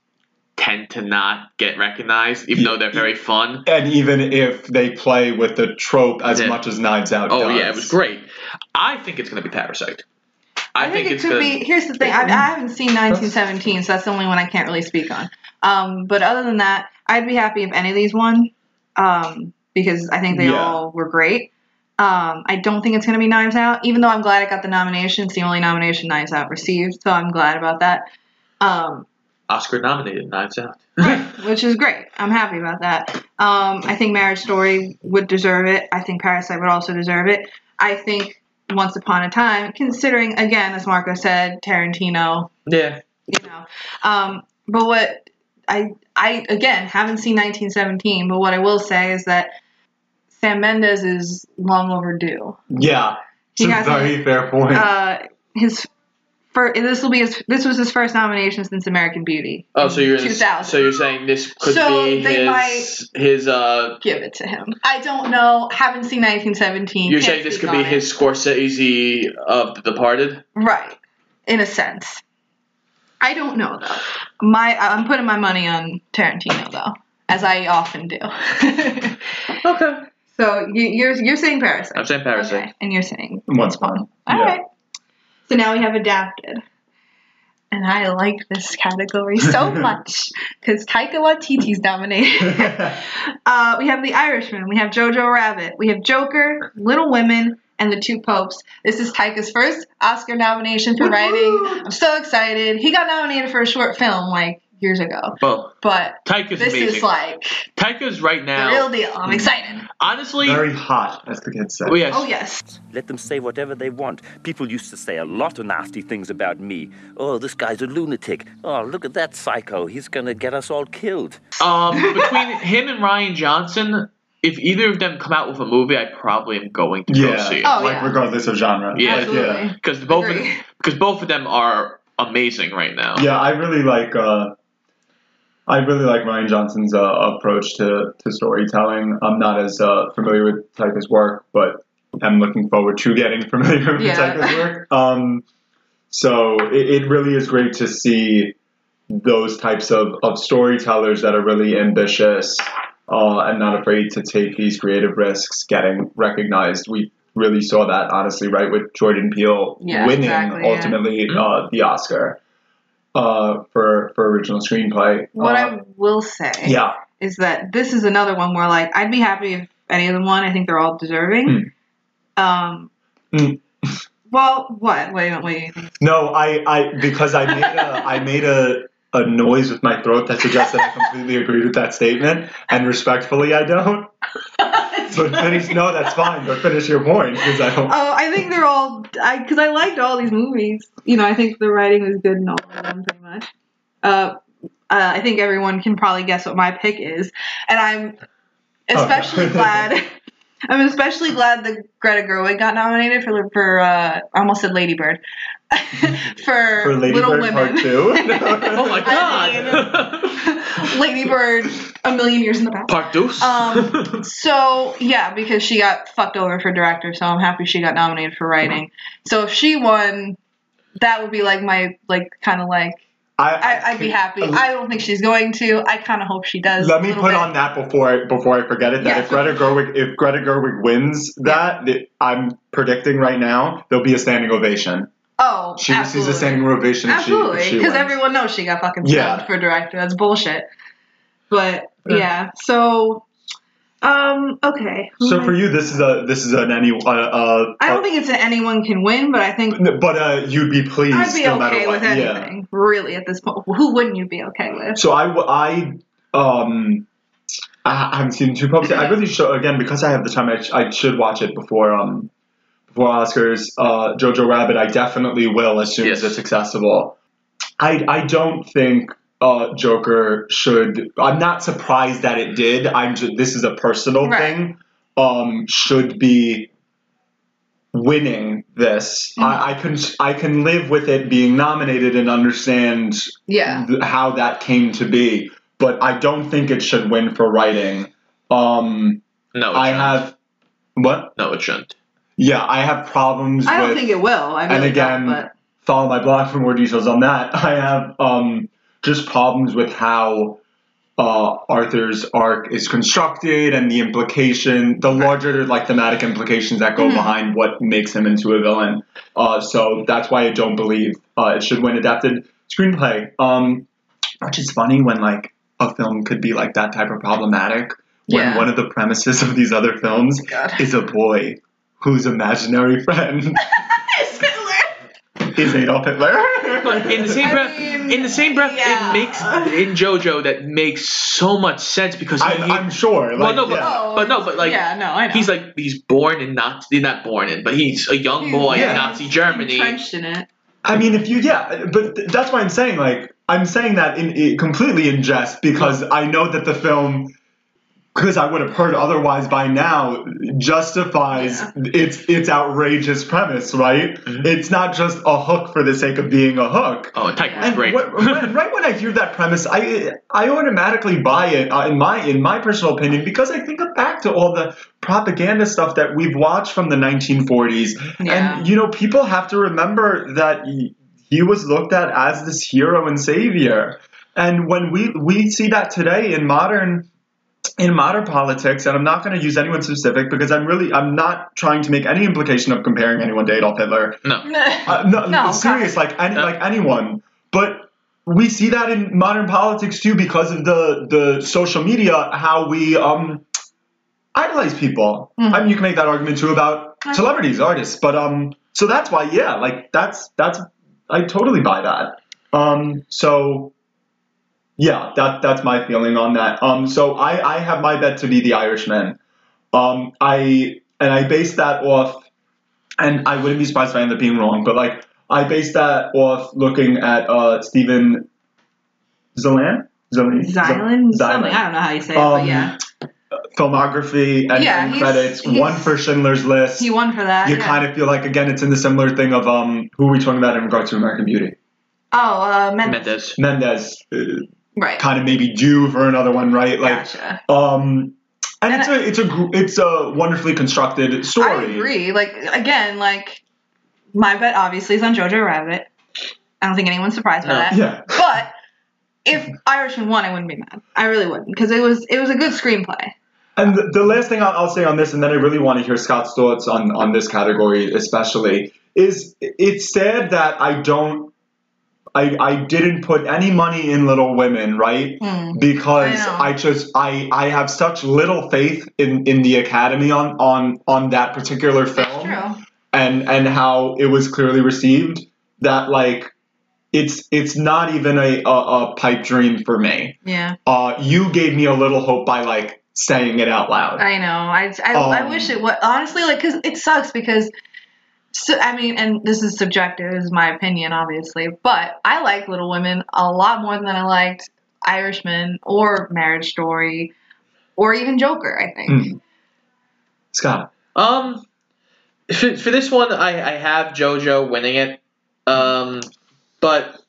tend to not get recognized, even though they're very fun. And even if they play with the trope as Yeah. much as Knives Out Oh does. yeah, it was great. I think it's gonna be Parasite. I, I think, it it's could gonna be. Here's the thing. I, I haven't seen 1917, so that's the only one I can't really speak on. Um, but other than that, I'd be happy if any of these won, um, because I think they Yeah. all were great. Um, I don't think it's going to be Knives Out, even though I'm glad I got the nomination. It's the only nomination Knives Out received, so I'm glad about that. Um, Oscar nominated Knives Out. which is great. I'm happy about that. Um, I think Marriage Story would deserve it. I think Parasite would also deserve it. I think Once Upon a Time, considering again, as Marco said, Tarantino, Yeah. you know. Um, but what I I again haven't seen 1917, but what I will say is that Sam Mendes is long overdue. Yeah. It's a very fair point. Uh, his for this will be his this was his first nomination since American Beauty. Oh, so you're 2000. so you're saying this could So be they his might- his uh Give it to him. I don't know. Haven't seen 1917. you're saying this could be on it. his Scorsese of The Departed? right, in a sense. I don't know though. My I'm putting my money on Tarantino though, as I often do. okay. So you, you're you're saying Parasite. I'm saying Parasite. Okay, and you're saying Once upon. All yeah. right. So now we have adapted. And I like this category so much because Taika Waititi's nominated. uh, we have The Irishman, we have Jojo Rabbit, we have Joker, Little Women, and The Two Popes. This is Taika's first Oscar nomination for writing. I'm so excited. He got nominated for a short film like years ago, Well, but Taika's this amazing. is like Taika's right the now. real deal. I'm excited. Honestly, Very hot, as the kids say. oh yes. Oh yes. Let them say whatever they want. People used to say a lot of nasty things about me. Oh, this guy's a lunatic. Oh, look at that psycho. He's gonna get us all killed. Um, between him and Rian Johnson, if either of them come out with a movie, I probably am going to go see it. Oh, like yeah. regardless of genre. Yeah. Like, yeah. Because both because both of them are amazing right now. Yeah, I really like. Uh, I really like Rian Johnson's uh, approach to, to storytelling. I'm not as uh, familiar with Taika's work, but I'm looking forward to getting familiar with Yeah. Taika's work. Um, so it, it really is great to see those types of, of storytellers that are really ambitious uh, and not afraid to take these creative risks getting recognized. We really saw that, honestly, right, with Jordan Peele Yeah, winning exactly, yeah. ultimately uh, the Oscar uh, for for original screenplay. What Uh, I will say yeah, is that this is another one where like I'd be happy if any of them won. I think they're all deserving. Um. Mm. Well, what? Wait, wait, wait. no, I, I because I made a I made a a noise with my throat that suggests that I completely agreed with that statement, and respectfully, I don't. But finish. No, that's fine. But finish your point because I don't. Oh, I think they're all. I because I liked all these movies. You know, I think the writing was good in all of them, pretty much. Uh, uh, I think everyone can probably guess what my pick is, and I'm especially Okay. glad. I'm especially glad that Greta Gerwig got nominated for for. Uh, I almost said Lady Bird. for, For Lady Little Bird Women. Part Two. oh my god. Lady Bird, a million years in the past. Part deuce. Um, so yeah, because she got fucked over for director, so I'm happy she got nominated for writing. So if she won, that would be like my like kind of like I, I, I'd be happy. I don't think she's going to. I kind of hope she does. Let me put bit. on that before I, before I forget it. That Yeah. if Greta Gerwig if Greta Gerwig wins that, that I'm predicting right now there'll be a standing ovation. Oh, She receives absolutely. a standing ovation. if Absolutely, because everyone knows she got fucking Yeah. for director. That's bullshit. But yeah, so um, okay. So for you, this is a this is an any uh, uh I don't think it's an anyone can win, but I think but uh you'd be pleased I'd be no okay with Yeah. anything. Really, at this point, who wouldn't you be okay with? So I, I, um, I haven't seen Two Popes. I really should again because I have the time. I, I should watch it before um before Oscars. Uh, Jojo Rabbit. I definitely will as soon as it's accessible. I I don't think uh Joker should. I'm not surprised that it did. I'm just this is a personal thing. Um, should be winning this. I, I can I can live with it being nominated and understand Yeah. th- how that came to be, but I don't think it should win for writing. Um, no, I have what? No, it shouldn't. Yeah, I have problems. With I don't with, think it will. I really and again. But follow my blog for more details on that. I have um, just problems with how uh, Arthur's arc is constructed and the implication, the larger like thematic implications that go Mhm. behind what makes him into a villain. Uh, so that's why I don't believe uh, it should win adapted screenplay. Um, which is funny when like a film could be like that type of problematic when Yeah. one of the premises of these other films is a boy whose imaginary friend is Adolf Hitler. But in the same breath, in the same breath, it makes in JoJo that makes so much sense because I- he- I'm sure, well, like, no, but, yeah. but no, but like, yeah, no, I know. he's like he's born in Nazi, not born in, but he's a young boy Yeah. in Nazi Germany. entrenched in it. I mean, if you, yeah, but th- that's why I'm saying, like, I'm saying that in, in completely in jest because I know that the film, because I would have heard otherwise by now, justifies its its outrageous premise, right? It's not just a hook for the sake of being a hook. Oh, and Taika great. wh- when- right when I hear that premise, I I automatically buy it uh, in my in my personal opinion because I think back to all the propaganda stuff that we've watched from the 1940s, Yeah. and you know people have to remember that he, he was looked at as this hero and savior, and when we we see that today in modern in modern politics, and I'm not going to use anyone specific because I'm really I'm not trying to make any implication of comparing anyone to Adolf Hitler. No. Uh, no, No, serious, like any, like anyone. But we see that in modern politics too because of the the social media, how we um idolize people. I mean, you can make that argument too about celebrities, artists, but um, so that's why, yeah, like that's that's I totally buy that. Um, so yeah, that that's my feeling on that. Um, so I I have my bet to be the Irishman. Um, I and I base that off and I wouldn't be surprised if I end up being wrong, but like I based that off looking at uh Steven Zillan? Zillan? Xylan, something. I don't know how you say it, but Um, yeah, Filmography and, Yeah, and he's- credits. he's- One for Schindler's List. he won for that. you yeah. kind of feel like again it's in the similar thing of um who are we talking about in regard to American Beauty? Oh, uh, Men- Mendes. Mendez uh, right. kind of maybe due for another one, right? Like Gotcha. um and, it's a it's a it's a wonderfully constructed story. I agree. Like again, like my bet obviously is on Jojo Rabbit. I don't think anyone's surprised by No. that. Yeah. But if Irishman won, I wouldn't be mad. I really wouldn't because it was it was a good screenplay. And the, the last thing I'll, I'll say on this, and then I really want to hear Scott's thoughts on on this category, especially, is it's sad that I don't, I I didn't put any money in Little Women, right? Hmm. Because I. I, just I I have such little faith in in the Academy on on on that particular film, True. and and how it was clearly received that like. It's it's not even a, a, a pipe dream for me. Yeah. Uh, you gave me a little hope by like saying it out loud. I know. I, I, I Um, wish it was honestly like because it sucks because. So, I mean, and this is subjective, this is my opinion, obviously, but I like Little Women a lot more than I liked Irishman or Marriage Story or even Joker. I think. Hmm. Scott. Um, for, for this one, I, I have JoJo winning it. Um, but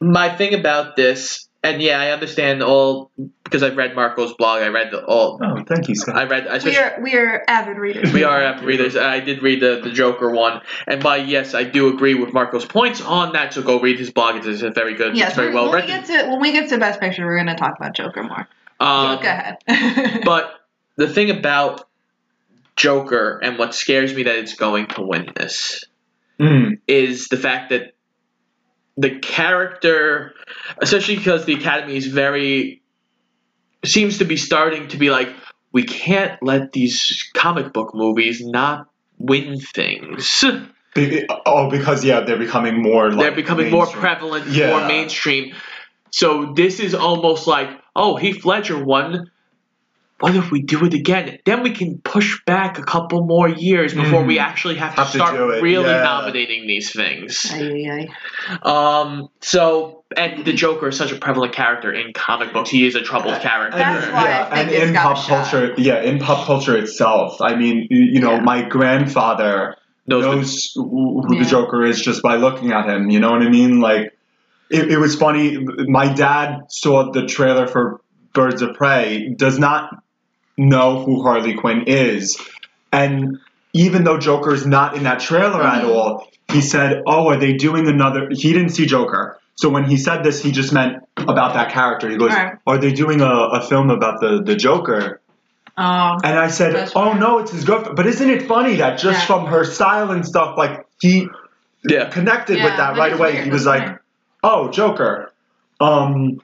my thing about this, and yeah, I understand all because I've read Marco's blog. I read the all. Oh, thank you, Scott. I read. I We are we are avid readers. we are avid readers. I did read the, the Joker one, and by yes, I do agree with Marco's points on that. So go read his blog. It's, it's very good. Yes, it's very when, well when we written. get to when we get to Best Picture, we're gonna talk about Joker more. Um, Go ahead. but the thing about Joker and what scares me that it's going to win this Mm. is the fact that the character, especially because the Academy is very, seems to be starting to be like, we can't let these comic book movies not win things. Be- oh, because yeah, they're becoming more. Like, They're becoming more prevalent, Yeah. more mainstream. So this is almost like, oh, Heath Ledger won. What if we do it again? Then we can push back a couple more years before Mm. we actually have to Have to start do it, really yeah. nominating these things. Ay, ay, Um. So, and the Joker is such a prevalent character in comic books. He is a troubled character. That's why I yeah, think and in pop a shot. culture, yeah, in pop culture itself. I mean, you, you know, Yeah. my grandfather Knows knows, the- who who Yeah. the Joker is just by looking at him. You know what I mean? Like, it, it was funny. My dad saw the trailer for Birds of Prey. Does not know who Harley Quinn is, and even though Joker's not in that trailer at Mm-hmm. all, he said, "Oh, are they doing another?" He didn't see Joker. So when he said this, he just meant about that character. He goes, Right. "Are they doing a, a film about the, the Joker?" Oh. And I said, "Oh no, it's his girlfriend." But isn't it funny that just Yeah. from her style and stuff, like he Yeah. connected Yeah, with that that right away. weird. He was like, "Oh, Joker." Um,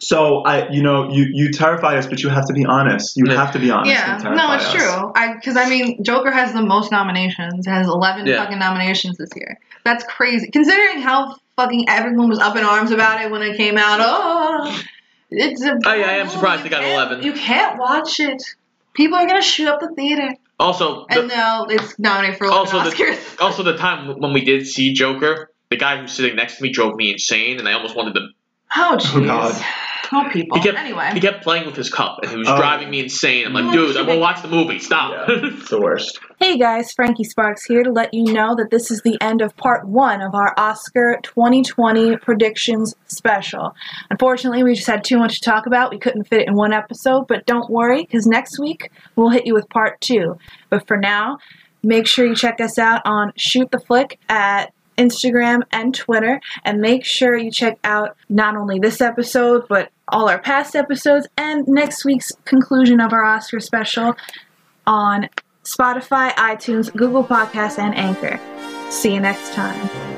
so I, you know, you you terrify us, but you have to be honest. You have to be honest. Yeah, and no, it's us. true. I because I mean, Joker has the most nominations. It has eleven Yeah. fucking nominations this year. That's crazy, considering how fucking everyone was up in arms about it when it came out. Oh, it's a. Oh, I, I am surprised they you got 11. You can't watch it. People are gonna shoot up the theater, Also, the, and now it's nominated for 11 also the Oscars. also the time when we did see Joker, the guy who's sitting next to me drove me insane, and I almost wanted to. Oh Oh, jeez. God. People. He kept anyway. he kept playing with his cup, and he was Oh. driving me insane. I'm like, dude, you I want to watch the movie. Stop. Yeah, it's the worst. Hey guys, Frankie Sparks here to let you know that this is the end of part one of our Oscar 2020 predictions special. Unfortunately, we just had too much to talk about. We couldn't fit it in one episode, but don't worry, because next week we'll hit you with part two. But for now, make sure you check us out on Shoot the Flick at Instagram and Twitter, and make sure you check out not only this episode, but all our past episodes and next week's conclusion of our Oscar special on Spotify, iTunes, Google Podcasts, and Anchor. See you next time.